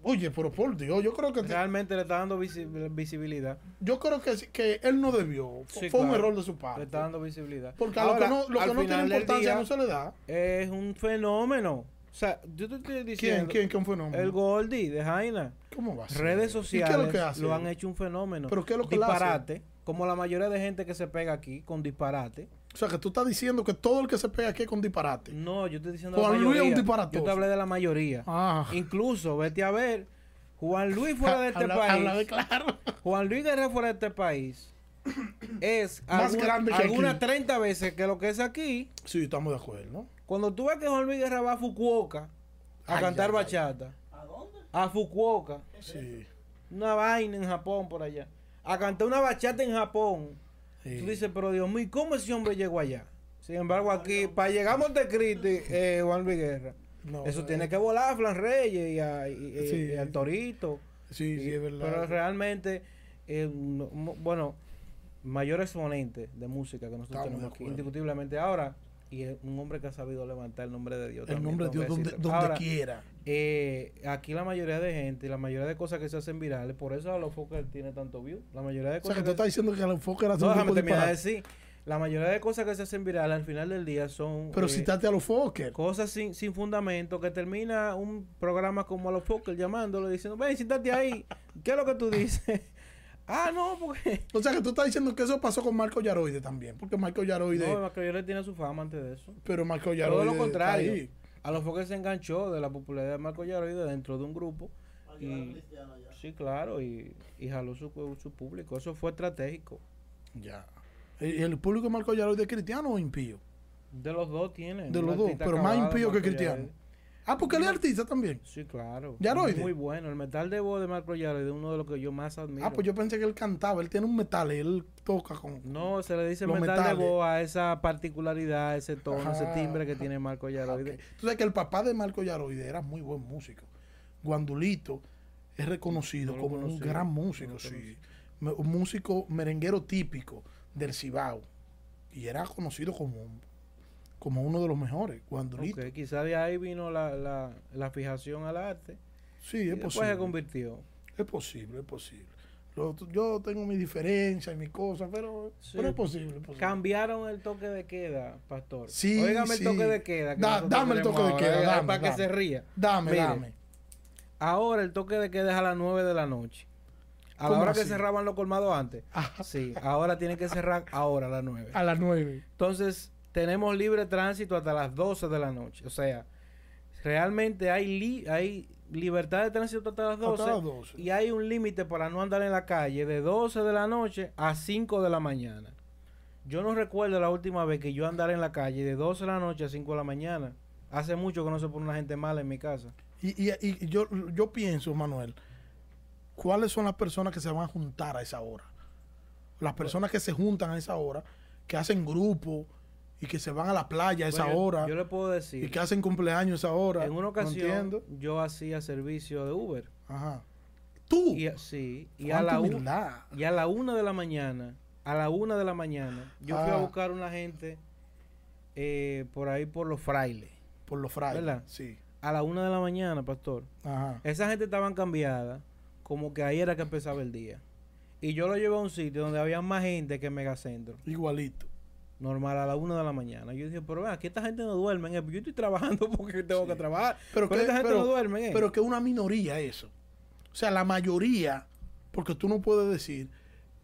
Oye, pero por Dios, yo creo que Realmente le está dando visi- visibilidad. yo creo que, que él no debió. Sí, Fue un error de su Le parte. está dando visibilidad. Porque a lo que no, lo que no tiene importancia día, no se le da. Es un fenómeno. O sea, yo te estoy diciendo. ¿Quién? ¿Quién fue nombre? El Goldie de Jaina. ¿Cómo va a ser? Redes ¿Y qué es sociales lo que hace? lo han hecho un fenómeno. ¿Pero qué es lo que él hace? Disparate. Como la mayoría de gente que se pega aquí con disparate. O sea, que tú estás diciendo que todo el que se pega aquí es con disparate. No, yo estoy diciendo Juan la Luis es un disparatoso. Yo te hablé de la mayoría. Ah. Incluso, vete a ver, Juan Luis fuera de este Habla- país. habla de claro. Juan Luis Guerrero fuera de este país es Más alguna- grande que algunas aquí. 30 veces que lo que es aquí. Sí, estamos de acuerdo. Cuando tú ves que Juan Luis Guerrero va a Fukuoka a Ay, cantar ay, ay. bachata, ¿A dónde? a Fukuoka, Sí. una vaina en Japón por allá, a cantar una bachata en Japón, sí. tú dices, pero Dios mío, ¿cómo ese hombre llegó allá? Sin embargo, aquí, para llegar a Montecristi, eh, Juan Luis Guerra, No, eso eh, tiene que volar a Flan Reyes y, a, y- y- Sí. y al Torito. Sí, sí, es verdad. Pero realmente, eh, bueno, mayor exponente de música que nosotros Estamos tenemos aquí, indiscutiblemente ahora, y es un hombre que ha sabido levantar el nombre de Dios. el también, nombre de Dios donde, donde Ahora, quiera. eh, aquí la mayoría de gente, la mayoría de cosas que se hacen virales, por eso a los Fokker tiene tanto view. La mayoría de O sea, cosas que tú estás diciendo que el enfoque era No, un déjame terminar decir. La mayoría de cosas que se hacen virales al final del día son Pero eh, citate a los Fokker. cosas sin, sin fundamento que termina un programa como a los Fokker llamándolo diciendo, ven, siéntate ahí. ¿Qué es lo que tú dices? Ah, no, porque... O sea, que tú estás diciendo que eso pasó con Marco Yaroide también. Porque Marco Yaroide. No, que yo le tiene su fama antes de eso. pero Marco Todo Yaroide. lo está contrario. ahí. A los Fokker se enganchó de la popularidad de Marco Yaroide dentro de un grupo. Y, sí, claro, y, y jaló su, su público. Eso fue estratégico. Ya. ¿Y el público de Marco Yaroide es cristiano o impío? De los dos tienen. De los dos, pero más impío que Marco cristiano. Yaroide. Ah, porque él es artista también. Sí, claro. Yaroide. Muy bueno. El metal de voz de Marco Yaroide es uno de los que yo más admiro. Ah, pues yo pensé que él cantaba. Él tiene un metal él toca con. No, se le dice metal metales. de voz a esa particularidad, ese tono, ese Ajá. timbre que tiene Marco Yaroide. Ok. Tú sabes que el papá de Marco Yaroide era muy buen músico. Guandulito es reconocido No como un gran músico, sí. Un músico merenguero típico del Cibao. Y era conocido como, como uno de los mejores, Guandulito. Ok, quizá de ahí vino la, la, la fijación al arte. Sí, y es después posible. se convirtió. Es posible, es posible. Lo- yo tengo mi diferencia y mi cosa, pero, Sí. pero es posible. es posible. Cambiaron el toque de queda, pastor. Sí, Óigame sí. el toque de queda. que Da- dame el toque de queda, dame, para que se ría. Dame, Mire, dame. Ahora el toque de queda es a las 9 de la noche. A la ¿Cómo hora que cerraban los colmados antes. Ajá. Sí, ahora tienen que cerrar ahora a las 9. A las nueve. Entonces, tenemos libre tránsito hasta las 12 de la noche. O sea, realmente hay, li- hay libertad de tránsito hasta las 12. Hasta las 12. Y hay un límite para no andar en la calle de 12 de la noche a 5 de la mañana. Yo no recuerdo la última vez que yo andara en la calle de 12 de la noche a 5 de la mañana. Hace mucho que no se pone una gente mala en mi casa. Y, y, y yo, yo pienso, Manuel, ¿cuáles son las personas que se van a juntar a esa hora? Las personas que se juntan a esa hora, que hacen grupo y que se van a la playa a esa Bueno, yo- hora Yo le puedo decir. y que hacen cumpleaños a esa hora. En una ocasión yo hacía servicio de Uber. Ajá. Tú. Y, a- sí, y a, la u- humildad. y a la una de la mañana, a la una de la mañana, yo fui a Ah. buscar una gente eh, por ahí por los frailes. Por los frailes. ¿Verdad? Sí. A la una de la mañana, pastor. Ajá. Esa gente estaban cambiada, como que ahí era que empezaba el día. Y yo lo llevé a un sitio donde había más gente que en Megacentro. Igualito. Normal, a la una de la mañana. Yo dije, pero ven, aquí esta gente no duerme. eh, Yo estoy trabajando porque tengo Sí. que trabajar. Pero, Pero, que, esta gente pero, no duerme. eh. pero que una minoría eso. O sea, la mayoría, porque tú no puedes decir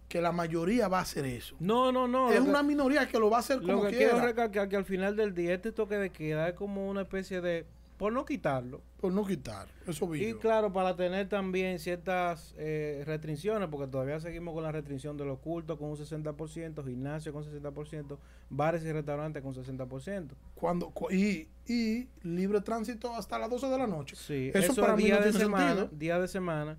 que la mayoría va a hacer eso. no, no, no. es lo que- una minoría que lo va a hacer Lo como que quiero quiera. recalcar que al final del día este toque de queda es como una especie de, por no quitarlo. Por no quitar. Eso vi Y claro, para tener también ciertas eh, restricciones, porque todavía seguimos con la restricción de los cultos con un 60%, gimnasio con 60%, bares y restaurantes con 60%. Cuando, cu- y, y libre tránsito hasta las 12 de la noche. Sí, Eso eso, para mí día no de tiene semana, sentido. día de semana.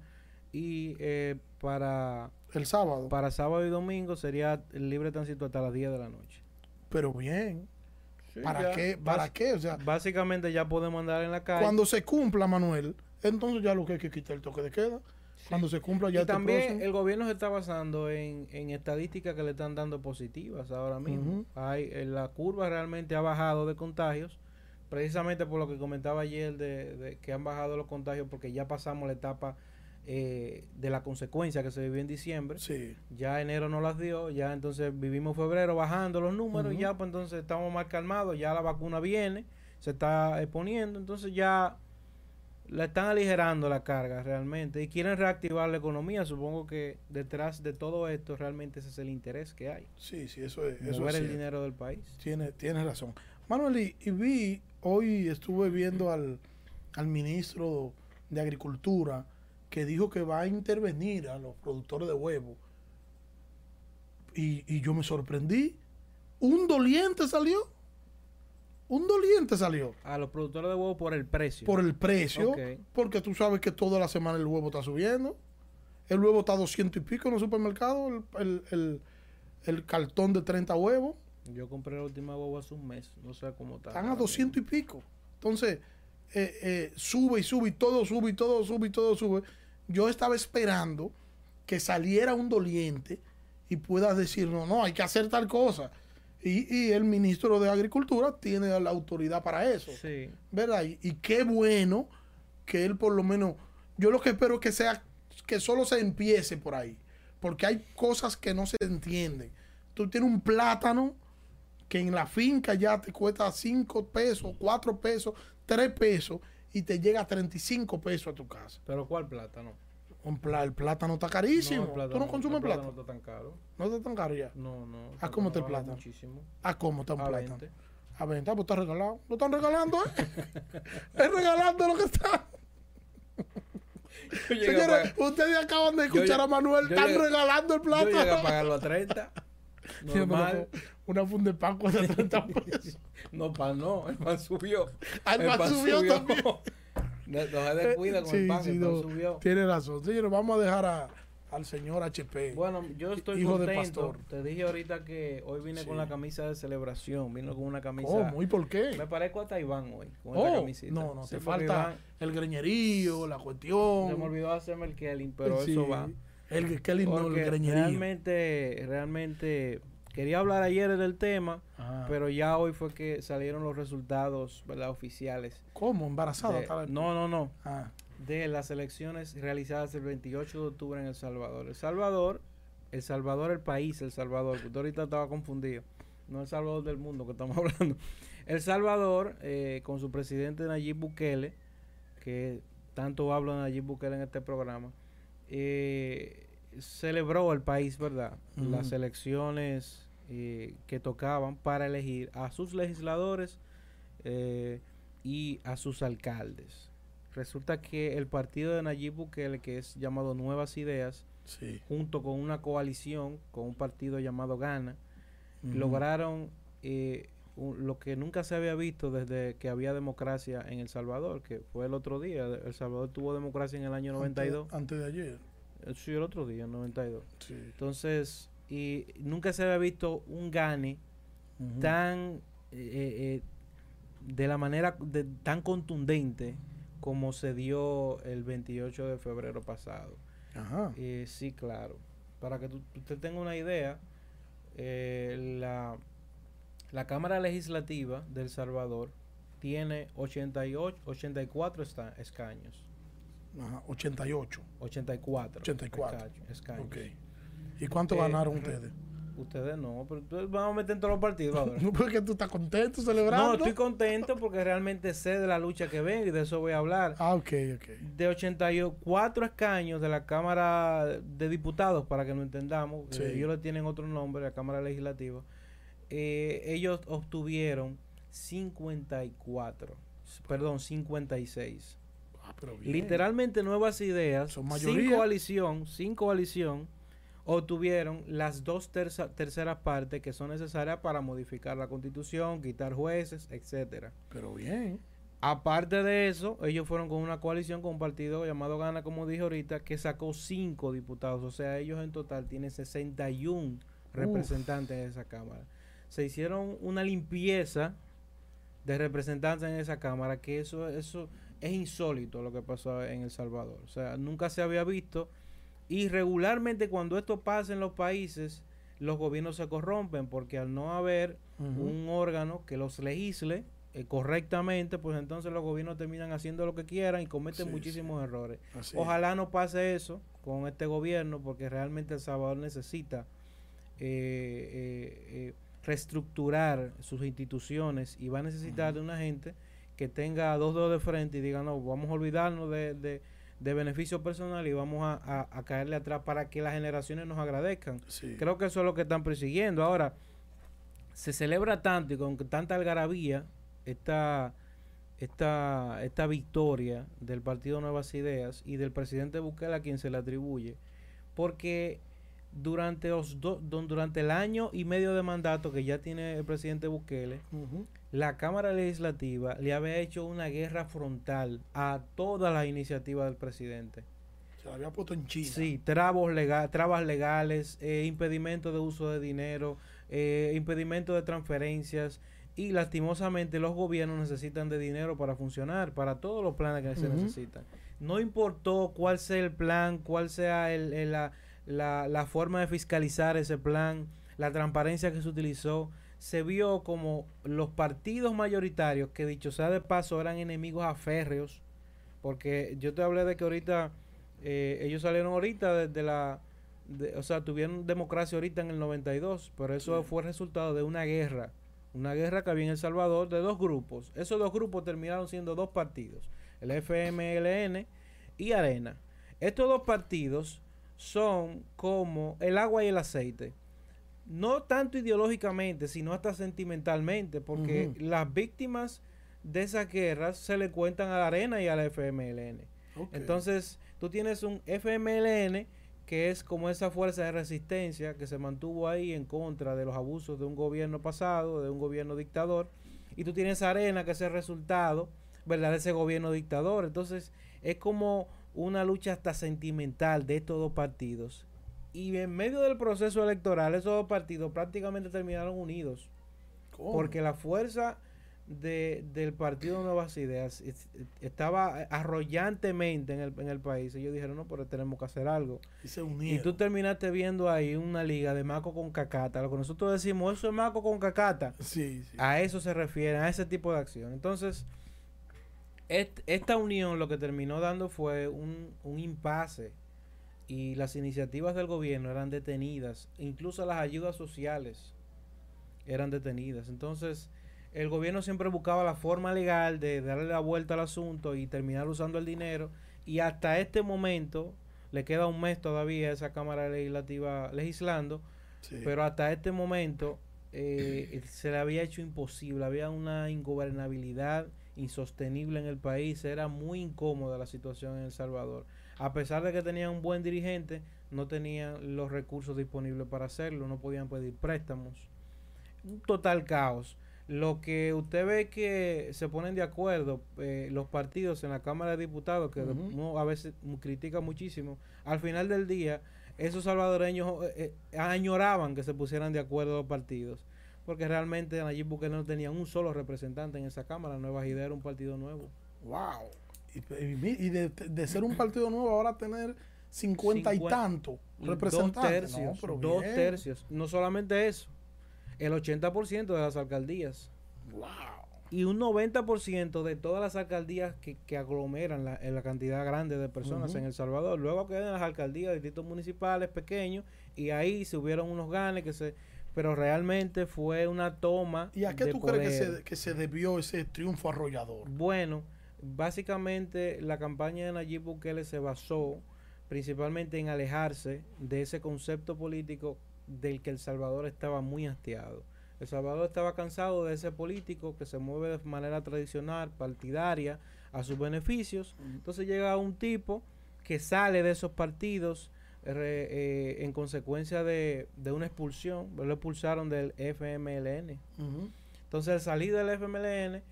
Y eh, para, El sábado. para sábado y domingo sería el libre tránsito hasta las 10 de la noche. Pero bien. Sí, ¿Para ya. qué? ¿Para qué? O sea, Básicamente ya podemos andar en la calle. cuando se cumpla, Manuel, entonces ya lo que hay que quitar el toque de queda. Cuando se cumpla ya y este también el gobierno se está basando en, en estadísticas que le están dando positivas ahora mismo. Hay, eh, la curva realmente ha bajado de contagios, precisamente por lo que comentaba ayer de, de que han bajado los contagios porque ya pasamos la etapa eh, de la consecuencia que se vivió en diciembre. Sí. Ya enero no las dio, ya entonces vivimos febrero bajando los números, y ya pues entonces estamos más calmados, ya la vacuna viene, se está eh, poniendo, entonces ya la están aligerando la carga realmente y quieren reactivar la economía. Supongo que detrás de todo esto realmente ese es el interés que hay. Sí, sí, eso es. Eso mover es el cierto. dinero del país. Tiene, tienes razón. Manuel, y, y vi, hoy estuve viendo al, al ministro de Agricultura que dijo que va a intervenir a los productores de huevo. Y, y yo me sorprendí. Un doliente salió. Un doliente salió. A los productores de huevo por el precio. Por el precio. Porque tú sabes que toda la semana el huevo está subiendo. El huevo está a 200 y pico en el supermercado. El, el, el- el cartón de 30 huevos. Yo compré la última huevo hace un mes, no sé cómo está. Están a ahora 200 y pico. Entonces, eh, eh, sube y sube y todo sube y todo sube y todo sube. Yo estaba esperando que saliera un doliente y pueda decir, no, no, hay que hacer tal cosa. Y, y el ministro de Agricultura tiene la autoridad para eso. Sí. ¿Verdad? Y, y qué bueno que él por lo menos, yo lo que espero que sea, que solo se empiece por ahí. Porque hay cosas que no se entienden. Tú tienes un plátano que en la finca ya te cuesta 5 pesos, 4 pesos, 3 pesos y te llega a 35 pesos a tu casa. Pero ¿cuál plátano? Un pla- el plátano está carísimo. el plátano ¿Tú no consumes el plátano? no está tan caro. No está tan caro ya. No, no. ¿A cómo está el plátano? Muchísimo. ¿A cómo está un A plátano? 20. A 20, pues está regalado. Lo están regalando, ¿eh? es regalando lo que está. Yo Señores, ustedes acaban de escuchar yo- a Manuel, yo están regalando el yo llegué a plátano. pagarlo a 30. Normal. Una funda de pan cuesta 30 pesos. No, pan no. El pan subió. Ah, el pan subió también. No se descuida con el pan. sí, el pan no, subió. Tiene razón. Señores, vamos a dejar a- al señor HP. Bueno, yo estoy Hijo de contento. pastor. Te dije ahorita que hoy vine Sí. con la camisa de celebración. Vino con una camisa. ¿Cómo? ¿Y por qué? Me parezco hasta Iván hoy. Con esta Oh, camisita. no, no, te falta el greñerío, la cuestión. Se me olvidó hacerme el Kelly, pero Sí. eso va. El qué lindo el Porque greñerío. realmente, realmente quería hablar ayer del tema, Ah. pero ya hoy fue que salieron los resultados ¿verdad? oficiales. ¿Cómo? ¿Embarazada? de- no, no, no. Ah, De las elecciones realizadas el 28 de octubre en El Salvador. El Salvador, El Salvador, el país, El Salvador. que Usted ahorita estaba confundido. No El Salvador del mundo que estamos hablando. El Salvador, eh, con su presidente Nayib Bukele, que tanto hablo de Nayib Bukele en este programa, eh, celebró el país, ¿verdad? Las elecciones eh, que tocaban para elegir a sus legisladores eh, y a sus alcaldes. Resulta que el partido de Nayib Bukele, que es llamado Nuevas Ideas, sí. junto con una coalición, con un partido llamado Gana, lograron eh, un- lo que nunca se había visto desde que había democracia en El Salvador, que fue el otro día. El Salvador tuvo democracia en el año 92. Antes, antes de ayer. Eh, Sí, el otro día, en 92. Sí. Entonces, y nunca se había visto un gane tan eh, eh, de la manera de- tan contundente como se dio el 28 de febrero pasado. Ajá. Eh, sí, claro. Para que tú- usted tenga una idea, eh, la, la Cámara Legislativa de El Salvador tiene 88, 84 esta- escaños. Ajá. 88. 84. 84. escaños- escaños. Ok. ¿Y cuánto Eh, ganaron re- ustedes? Ustedes no, pero vamos a meter en todos los partidos ahora. No, porque tú estás contento celebrando. No, estoy contento porque realmente sé de la lucha que ven y de eso voy a hablar. Ah, ok, ok. De 84 escaños de la Cámara de Diputados, para que lo entendamos, Sí. ellos le tienen otro nombre, la Cámara Legislativa, eh, ellos obtuvieron 54, perdón, 56. Literalmente nuevas ideas, Son sin coalición, sin coalición, obtuvieron las dos terza- terceras partes que son necesarias para modificar la constitución, quitar jueces, etcétera. Pero bien. Aparte de eso, ellos fueron con una coalición con un partido llamado Gana, como dije ahorita, que sacó cinco diputados. O sea, ellos en total tienen 61 representantes en esa Cámara. Se hicieron una limpieza de representantes en esa Cámara, que eso, eso es insólito lo que pasó en El Salvador. O sea, nunca se había visto. Y regularmente cuando esto pasa en los países, los gobiernos se corrompen porque al no haber un órgano que los legisle eh, correctamente, pues entonces los gobiernos terminan haciendo lo que quieran y cometen Sí, muchísimos errores. Así. Ojalá no pase eso con este gobierno, porque realmente El Salvador necesita eh, eh, eh, reestructurar sus instituciones y va a necesitar de una gente que tenga dos dedos de frente y diga, no, vamos a olvidarnos de, de, de beneficio personal y vamos a, a- a caerle atrás para que las generaciones nos agradezcan. Sí. Creo que eso es lo que están persiguiendo. Ahora, se celebra tanto y con tanta algarabía esta, esta, esta victoria del Partido Nuevas Ideas y del presidente Bukele a quien se le atribuye, porque durante, los do- durante el año y medio de mandato que ya tiene el presidente Bukele, la Cámara Legislativa le había hecho una guerra frontal a todas las iniciativas del presidente. Se la había puesto en China. Sí, trabos lega- trabas legales, eh, impedimento de uso de dinero, eh, impedimento de transferencias y lastimosamente los gobiernos necesitan de dinero para funcionar, para todos los planes que se necesitan. No importó cuál sea el plan, cuál sea el- el- la, la- la forma de fiscalizar ese plan, la transparencia que se utilizó, se vio como los partidos mayoritarios, que dicho sea de paso eran enemigos aférreos, porque yo te hablé de que ahorita eh, ellos salieron ahorita desde la de- o sea tuvieron democracia ahorita en el 92 pero eso Sí. fue resultado de una guerra una guerra que había en El Salvador de dos grupos esos dos grupos terminaron siendo dos partidos el FMLN y Arena estos dos partidos son como el agua y el aceite no tanto ideológicamente sino hasta sentimentalmente porque las víctimas de esas guerras se le cuentan a la Arena y a la FMLN entonces, tú tienes un FMLN que es como esa fuerza de resistencia que se mantuvo ahí en contra de los abusos de un gobierno pasado, de un gobierno dictador, y tú tienes Arena que es el resultado, ¿verdad?, de ese gobierno dictador. Entonces, es como una lucha hasta sentimental de estos dos partidos. Y en medio del proceso electoral, esos dos partidos prácticamente terminaron unidos. ¿Cómo? Porque la fuerza de, del Partido Nuevas Ideas es- estaba arrollantemente en el, en el país. Ellos dijeron, no, pero tenemos que hacer algo. Y se Y unieron. tú terminaste viendo ahí una liga de Maco con Cacata. Lo que nosotros decimos, eso es Maco con Cacata. Sí, sí. A eso se refieren, a ese tipo de acción. Entonces, est- esta unión lo que terminó dando fue un, un impasse y las iniciativas del gobierno eran detenidas, incluso las ayudas sociales eran detenidas. Entonces, el gobierno siempre buscaba la forma legal de darle la vuelta al asunto y terminar usando el dinero y hasta este momento le queda un mes todavía a esa Cámara Legislativa legislando sí. pero hasta este momento eh, se le había hecho imposible, había una ingobernabilidad insostenible en el país, era muy incómoda la situación en El Salvador. A pesar de que tenían un buen dirigente, no tenían los recursos disponibles para hacerlo, no podían pedir préstamos. Un total caos. Lo que usted ve que se ponen de acuerdo eh, los partidos en la Cámara de Diputados, que uno a veces critica muchísimo, al final del día esos salvadoreños eh, eh, añoraban que se pusieran de acuerdo los partidos. Porque realmente Nayib Bukele no tenía un solo representante en esa Cámara. Nuevas Ideas era un partido nuevo. Wow. Y, y y de, de ser un partido nuevo ahora tener 50 y Cincuenta- tanto Y representantes. Dos tercios. No, dos bien. tercios. No solamente eso. El 80% de las alcaldías Wow. y un 90% de todas las alcaldías que, que aglomeran la, en la cantidad grande de personas en El Salvador. Luego quedan las alcaldías, distritos municipales pequeños y ahí se hubieron unos ganes que se... Pero realmente fue una toma. ¿Y a qué de tú crees que se, que se debió ese triunfo arrollador? Bueno, básicamente la campaña de Nayib Bukele se basó principalmente en alejarse de ese concepto político del que El Salvador estaba muy hastiado. El Salvador estaba cansado de ese político que se mueve de manera tradicional, partidaria, a sus beneficios. Entonces llega un tipo que sale de esos partidos re- eh, en consecuencia de, de una expulsión. Lo expulsaron del FMLN. Entonces, al salir del FMLN,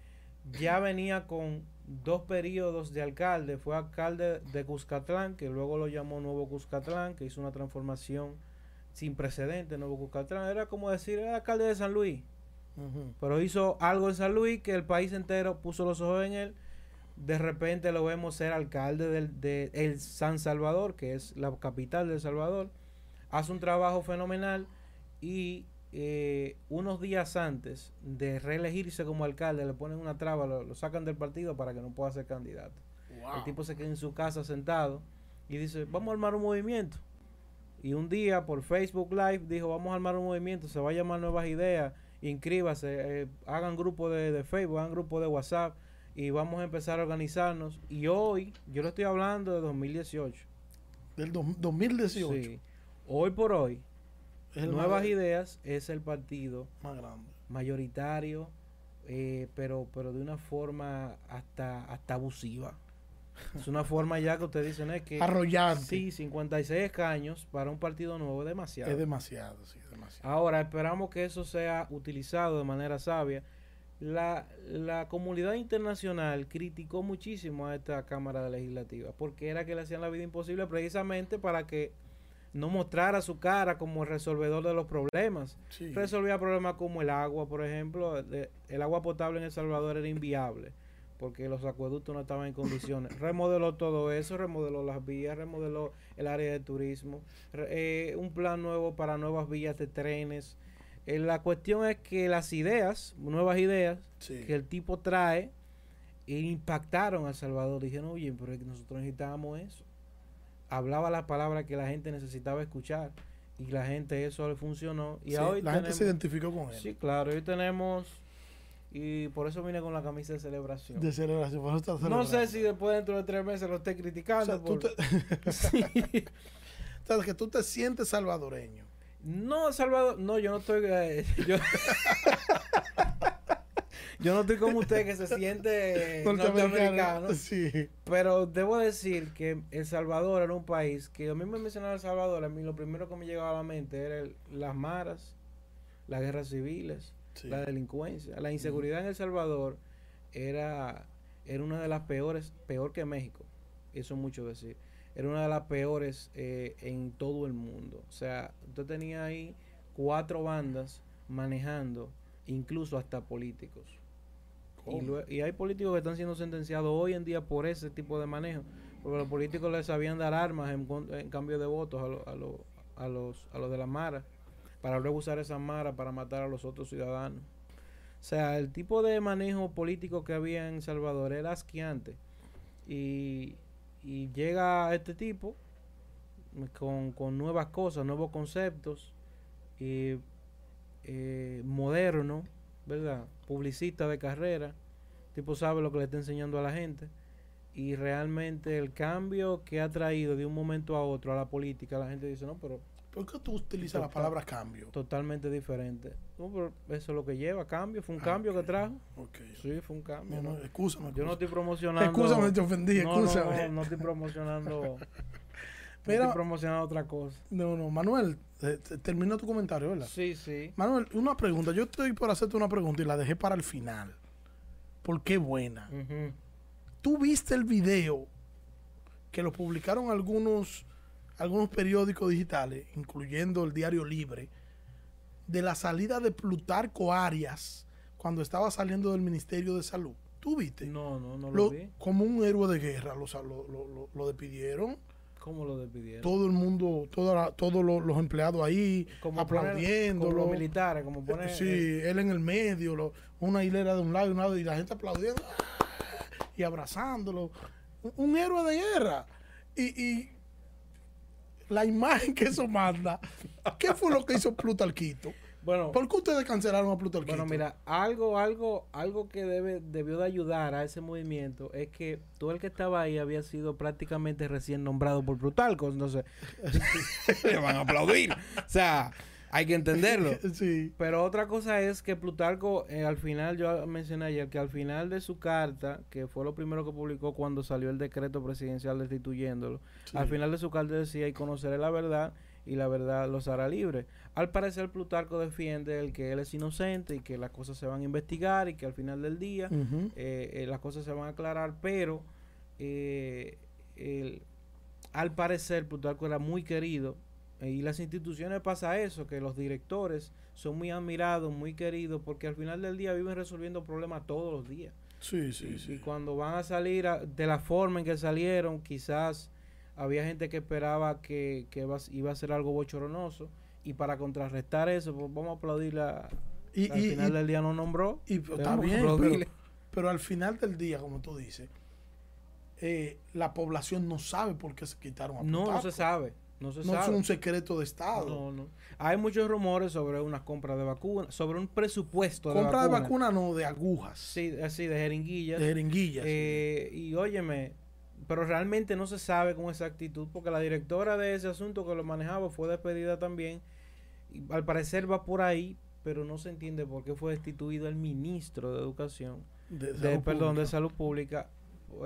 ya venía con dos periodos de alcalde. Fue alcalde de Cuscatlán, que luego lo llamó Nuevo Cuscatlán, que hizo una transformación sin precedentes. Nuevo Cuscatlán era como decir, era alcalde de San Luis. Pero hizo algo en San Luis que el país entero puso los ojos en él. De repente lo vemos ser alcalde del, de el San Salvador, que es la capital de El Salvador. Hace un trabajo fenomenal y eh, unos días antes de reelegirse como alcalde le ponen una traba, lo, lo sacan del partido para que no pueda ser candidato. Wow. El tipo se queda en su casa sentado y dice, vamos a armar un movimiento. Y un día por Facebook Live dijo, vamos a armar un movimiento, se va a llamar Nuevas Ideas, inscríbase, eh, hagan grupo de, de Facebook, hagan grupo de WhatsApp y vamos a empezar a organizarnos. Y hoy, yo lo estoy hablando de 2018. Del dos- 2018. Sí. Hoy por hoy, Nuevas Ideas es el partido más grande. mayoritario, eh, pero, pero de una forma hasta, hasta abusiva. Es una forma ya que ustedes dicen es que... Arrollante. Sí, 56 escaños para un partido nuevo es demasiado. Es demasiado, sí, demasiado. Ahora esperamos que eso sea utilizado de manera sabia. La, la comunidad internacional criticó muchísimo a esta Cámara Legislativa porque era que le hacían la vida imposible precisamente para que no mostrara su cara como el resolvedor de los problemas. Sí. Resolvía problemas como el agua, por ejemplo. de- el agua potable en El Salvador era inviable porque los acueductos no estaban en condiciones. remodeló todo eso, remodeló las vías, remodeló el área de turismo, eh, un plan nuevo para nuevas vías de trenes. Eh, la cuestión es que las ideas, nuevas ideas, Sí. que el tipo trae, e impactaron a El Salvador. Dijeron, oye, pero nosotros necesitábamos eso. Hablaba las palabras que la gente necesitaba escuchar. Y la gente eso le funcionó. Y Sí, hoy la gente se identificó con él. Sí, claro, hoy tenemos. Y por eso vine con la camisa de celebración. De celebración. por eso está no sé si después dentro de tres meses lo esté O criticando. sea, tú por- te- Sí. o sea, que tú te sientes salvadoreño. No, Salvador, no, yo no estoy. eh, yo, yo no estoy como usted que se siente norteamericano. Sí. Pero debo decir que El Salvador era un país que a mí me mencionaba El Salvador, a mí lo primero que me llegaba a la mente era el- las maras, las guerras civiles, sí. la delincuencia, la inseguridad en El Salvador era, era una de las peores, peor que México, eso es mucho decir, era una de las peores eh, en todo el mundo. O sea, usted tenía ahí cuatro bandas manejando, incluso hasta políticos. Y, hay políticos que están siendo sentenciados hoy en día por ese tipo de manejo. Porque los políticos les sabían dar armas en cambio de votos a, lo- a, lo- a los, a los de la Mara. Para luego usar esa Mara para matar a los otros ciudadanos. O sea, el tipo de manejo político que había en Salvador era asqueante. Y, y llega este tipo con, con nuevas cosas, nuevos conceptos. Y eh, moderno, ¿verdad? Publicista de carrera, tipo sabe lo que le está enseñando a la gente y realmente el cambio que ha traído de un momento a otro a la política, la gente dice, no, pero ¿Por qué tú utilizas la Total. palabra cambio? totalmente diferente. No, pero eso es lo que lleva, cambio, fue un Ah, cambio que trajo. Sí, fue un cambio. No, ¿no? no, excúsame. Yo no estoy promocionando. Excúsame, te ofendí, no, no, excúsame. no, no estoy promocionando. no Mira- estoy promocionando otra cosa. No, no, Manuel, eh, te- terminó tu comentario, ¿verdad? Sí, sí. Manuel, una pregunta. Yo estoy por hacerte una pregunta y la dejé para el final. Porque buena. Ujú. ¿Tú viste el video que lo publicaron algunos, algunos periódicos digitales, incluyendo el Diario Libre, de la salida de Plutarco Arias cuando estaba saliendo del Ministerio de Salud. ¿Tú viste? No, no, no lo, Lo- vi. como un héroe de guerra lo, lo, lo- despidieron. ¿Cómo lo despidieron? Todo el mundo, toda todos los, empleados ahí Como poner- aplaudiéndolo. Como los militares, como poner... sí, eh, él en el medio, una hilera de un lado y un lado y la gente aplaudiendo ¡ah! y abrazándolo. Un, un héroe de guerra. Y, y la imagen que eso manda, ¿qué fue lo que hizo Plutarquito? bueno, ¿Por qué ustedes cancelaron a Plutarquito? Bueno, mira, algo, algo, algo que debe, debió de ayudar a ese movimiento es que todo el que estaba ahí había sido prácticamente recién nombrado por Plutarco, entonces le van a aplaudir. O sea, hay que entenderlo. Sí. Pero otra cosa es que Plutarco, eh, al final, yo mencioné ayer que al final de su carta, que fue lo primero que publicó cuando salió el decreto presidencial destituyéndolo, sí. al final de su carta decía, y conoceré la verdad, y la verdad los hará libre. Al parecer, Plutarco defiende el que él es inocente y que las cosas se van a investigar y que al final del día eh, eh, las cosas se van a aclarar, pero eh, el- al parecer Plutarco era muy querido y las instituciones pasa eso, que los directores son muy admirados, muy queridos, porque al final del día viven resolviendo problemas todos los días. Sí, Y- sí, y, sí. cuando van a salir a- de la forma en que salieron, quizás había gente que esperaba que, que iba a ser algo bochornoso. Y para contrarrestar eso, pues vamos a aplaudirle. a- Y, al y- final y- del día no nombró. y- está tenemos que bien, pero, pero al final del día, como tú dices, eh, la población no sabe por qué se quitaron a No, no se sabe. No se No es un secreto de Estado. No, no. Hay muchos rumores sobre unas compras de vacunas, sobre un presupuesto Compra de de vacunas. vacuna no, de agujas, Sí, así de jeringuillas. de jeringuillas. Eh, y óyeme, pero realmente no se sabe con exactitud porque la directora de ese asunto que lo manejaba fue despedida también. Y al parecer va por ahí, pero no se entiende por qué fue destituido el ministro de Educación, de de, perdón, de. Salud Pública.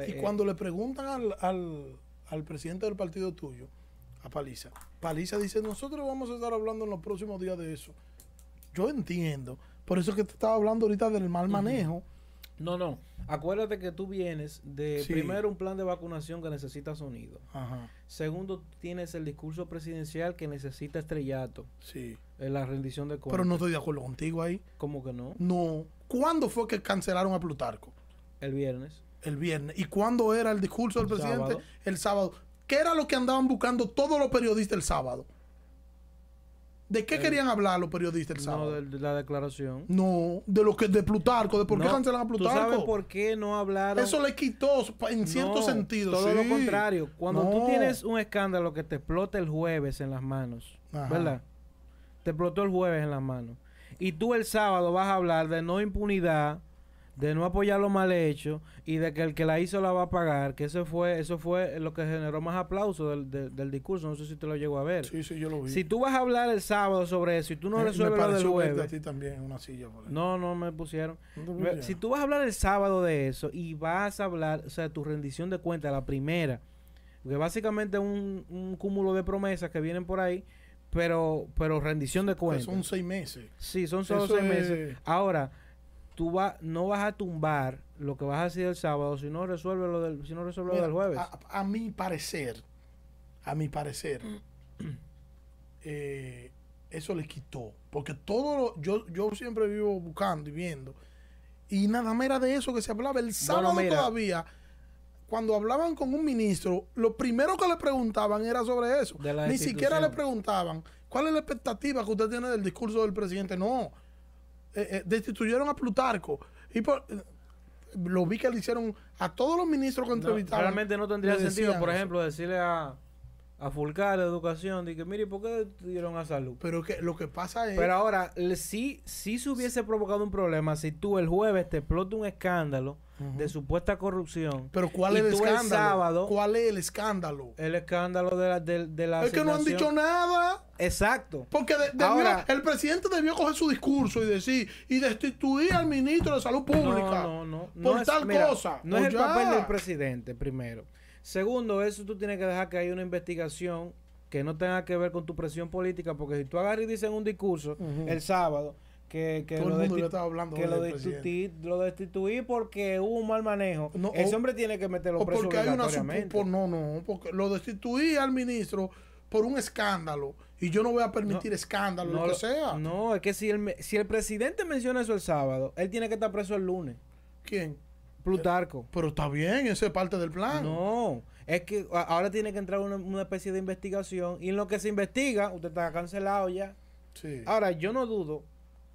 Y Eh, cuando le preguntan al, al, al presidente del partido tuyo, a Paliza, Paliza dice, nosotros vamos a estar hablando en los próximos días de eso. Yo entiendo. Por eso es que te estaba hablando ahorita del mal manejo. No, no. Acuérdate que tú vienes de Sí. primero un plan de vacunación que necesita sonido. Ajá, Segundo, tienes el discurso presidencial que necesita estrellato sí. en la rendición de cuentas. Pero no estoy de acuerdo contigo ahí. ¿Cómo que no? No. ¿Cuándo fue que cancelaron a Plutarco? El viernes. El viernes. ¿Y cuándo era el discurso del El presidente? sábado. El sábado. ¿Qué era lo que andaban buscando todos los periodistas el sábado? ¿De qué El- querían hablar los periodistas el No, sábado? de, de la declaración. No, de lo que de Plutarco, de por qué No, cancelan a ¿Tú Plutarco. sabes por qué no hablaron? Eso le quitó en cierto No, sentido. Todo lo sí. contrario. Cuando tú No. tienes un escándalo que te explota el jueves en las manos, Ajá. ¿verdad? Te explotó el jueves en las manos. Y tú el sábado vas a hablar de no impunidad, de no apoyar lo mal hecho y de que el que la hizo la va a pagar, que eso fue eso fue lo que generó más aplauso del, del- del discurso. No sé si te lo llegó a ver. Sí, sí, yo lo vi. Si tú vas a hablar el sábado sobre eso y tú no resuelves lo del jueves, a ti también una silla por no, no me pusieron. Si tú vas a hablar el sábado de eso y vas a hablar, o sea, tu rendición de cuentas, la primera, porque básicamente es un, un cúmulo de promesas que vienen por ahí, pero pero rendición de Que cuentas. son seis meses. sí, son solo eso seis es- meses. Ahora, tú va, no vas a tumbar lo que vas a hacer el sábado si no resuelve lo del, si no resuelve lo del jueves. A, a mi parecer, a mi parecer, eh, eso le quitó. Porque todo lo, yo, yo siempre vivo buscando y viendo. Y nada más era de eso que se hablaba. El sábado todavía, cuando hablaban con un ministro, lo primero que le preguntaban era sobre eso. De la Ni siquiera le preguntaban cuál es la expectativa que usted tiene del discurso del presidente. No. Eh, eh, destituyeron a Plutarco. Y por, eh, lo vi que le hicieron a todos los ministros que No, entrevistaban. realmente no tendría sentido, por eso. ejemplo, decirle a, a Fulcar de Educación, de que, mire, ¿por qué dieron a salud? Pero que lo que pasa es. Pero ahora, sí, sí se hubiese provocado un problema si tú el jueves te explota un escándalo De supuesta corrupción. pero ¿cuál es el el escándalo? sábado- ¿Cuál es el escándalo? El escándalo de la, de, de la Es que no han dicho nada. Exacto. Porque de- debió- Ahora- el presidente debió coger su discurso y decir y destituir al ministro de salud pública. No, no, no. Por no es- tal mira, cosa. No es el ya. papel del presidente, primero. Segundo, eso tú tienes que dejar que haya una investigación que no tenga que ver con tu presión política, porque si tú agarras y dices en un discurso el sábado que, que Todo el lo, mundo hablando que lo destituí, lo destituí porque hubo un mal manejo, No, ese hombre tiene que meterlo preso porque hay una por- no, no, porque lo destituí al ministro por un escándalo y yo no voy a permitir escándalo, No, lo que sea. No, es que si el, si el presidente menciona eso el sábado, él tiene que estar preso el lunes. ¿Quién? Plutarco. Pero está bien, ese es parte del plan. No, es que ahora tiene que entrar una, una especie de investigación y en lo que se investiga, usted está cancelado ya. Sí. Ahora, yo no dudo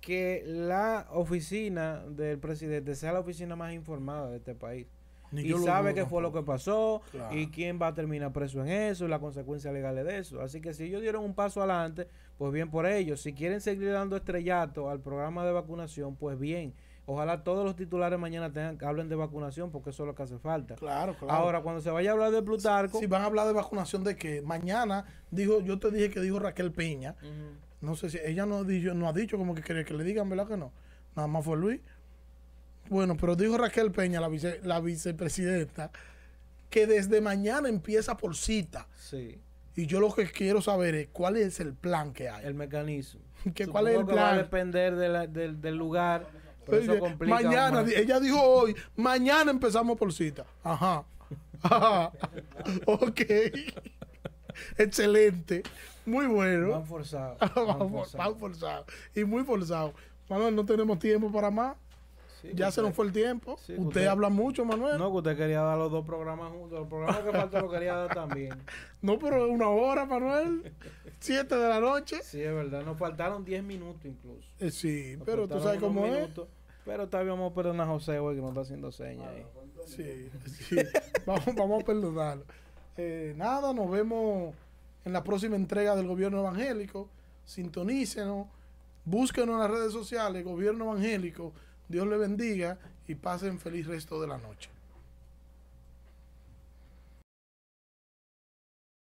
que la oficina del presidente sea la oficina más informada de este país. Ni y sabe qué fue lo que pasó Claro. y quién va a terminar preso en eso y las consecuencias legales de eso. Así que si ellos dieron un paso adelante, pues bien por ellos. Si quieren seguir dando estrellato al programa de vacunación, pues bien. Ojalá todos los titulares mañana tengan, hablen de vacunación porque eso es lo que hace falta. Claro, claro. Ahora, cuando se vaya a hablar de Plutarco, si van a hablar de vacunación de que mañana dijo, yo te dije que dijo Raquel Peña. No sé si ella no ha dicho, no ha dicho como que quiere que le digan, ¿verdad que no? Nada más fue Luis. Bueno, pero dijo Raquel Peña, la, vice- la vicepresidenta, que desde mañana empieza por cita. sí, Y yo lo que quiero saber es cuál es el plan que hay. el mecanismo. Que cuál es el Supongo que va a plan. depender de la- del, del lugar. Pero eso complica mañana, ella dijo hoy, mañana empezamos por cita. Ajá. Ajá. ok. Excelente. Muy bueno. Van forzados. van forzado. Y muy forzado. Manuel, no tenemos tiempo para más. Sí, ya se nos fue el tiempo. Sí, usted, usted- habla mucho, Manuel. No, No, que usted quería dar los dos programas juntos. Los programas que faltan lo quería dar también. pero una hora, Manuel. Siete de la noche. Sí, es verdad. Nos faltaron 10 minutos incluso. Eh, sí, Nos pero tú sabes cómo es. Pero todavía vamos a perdonar a José hoy que nos está haciendo señas ahí. Sí, sí. vamos, vamos a perdonarlo. Eh, nada, nos vemos en la próxima entrega del gobierno evangélico. Sintonícenos, búsquenos en las redes sociales, gobierno evangélico. Dios le bendiga y pasen feliz resto de la noche.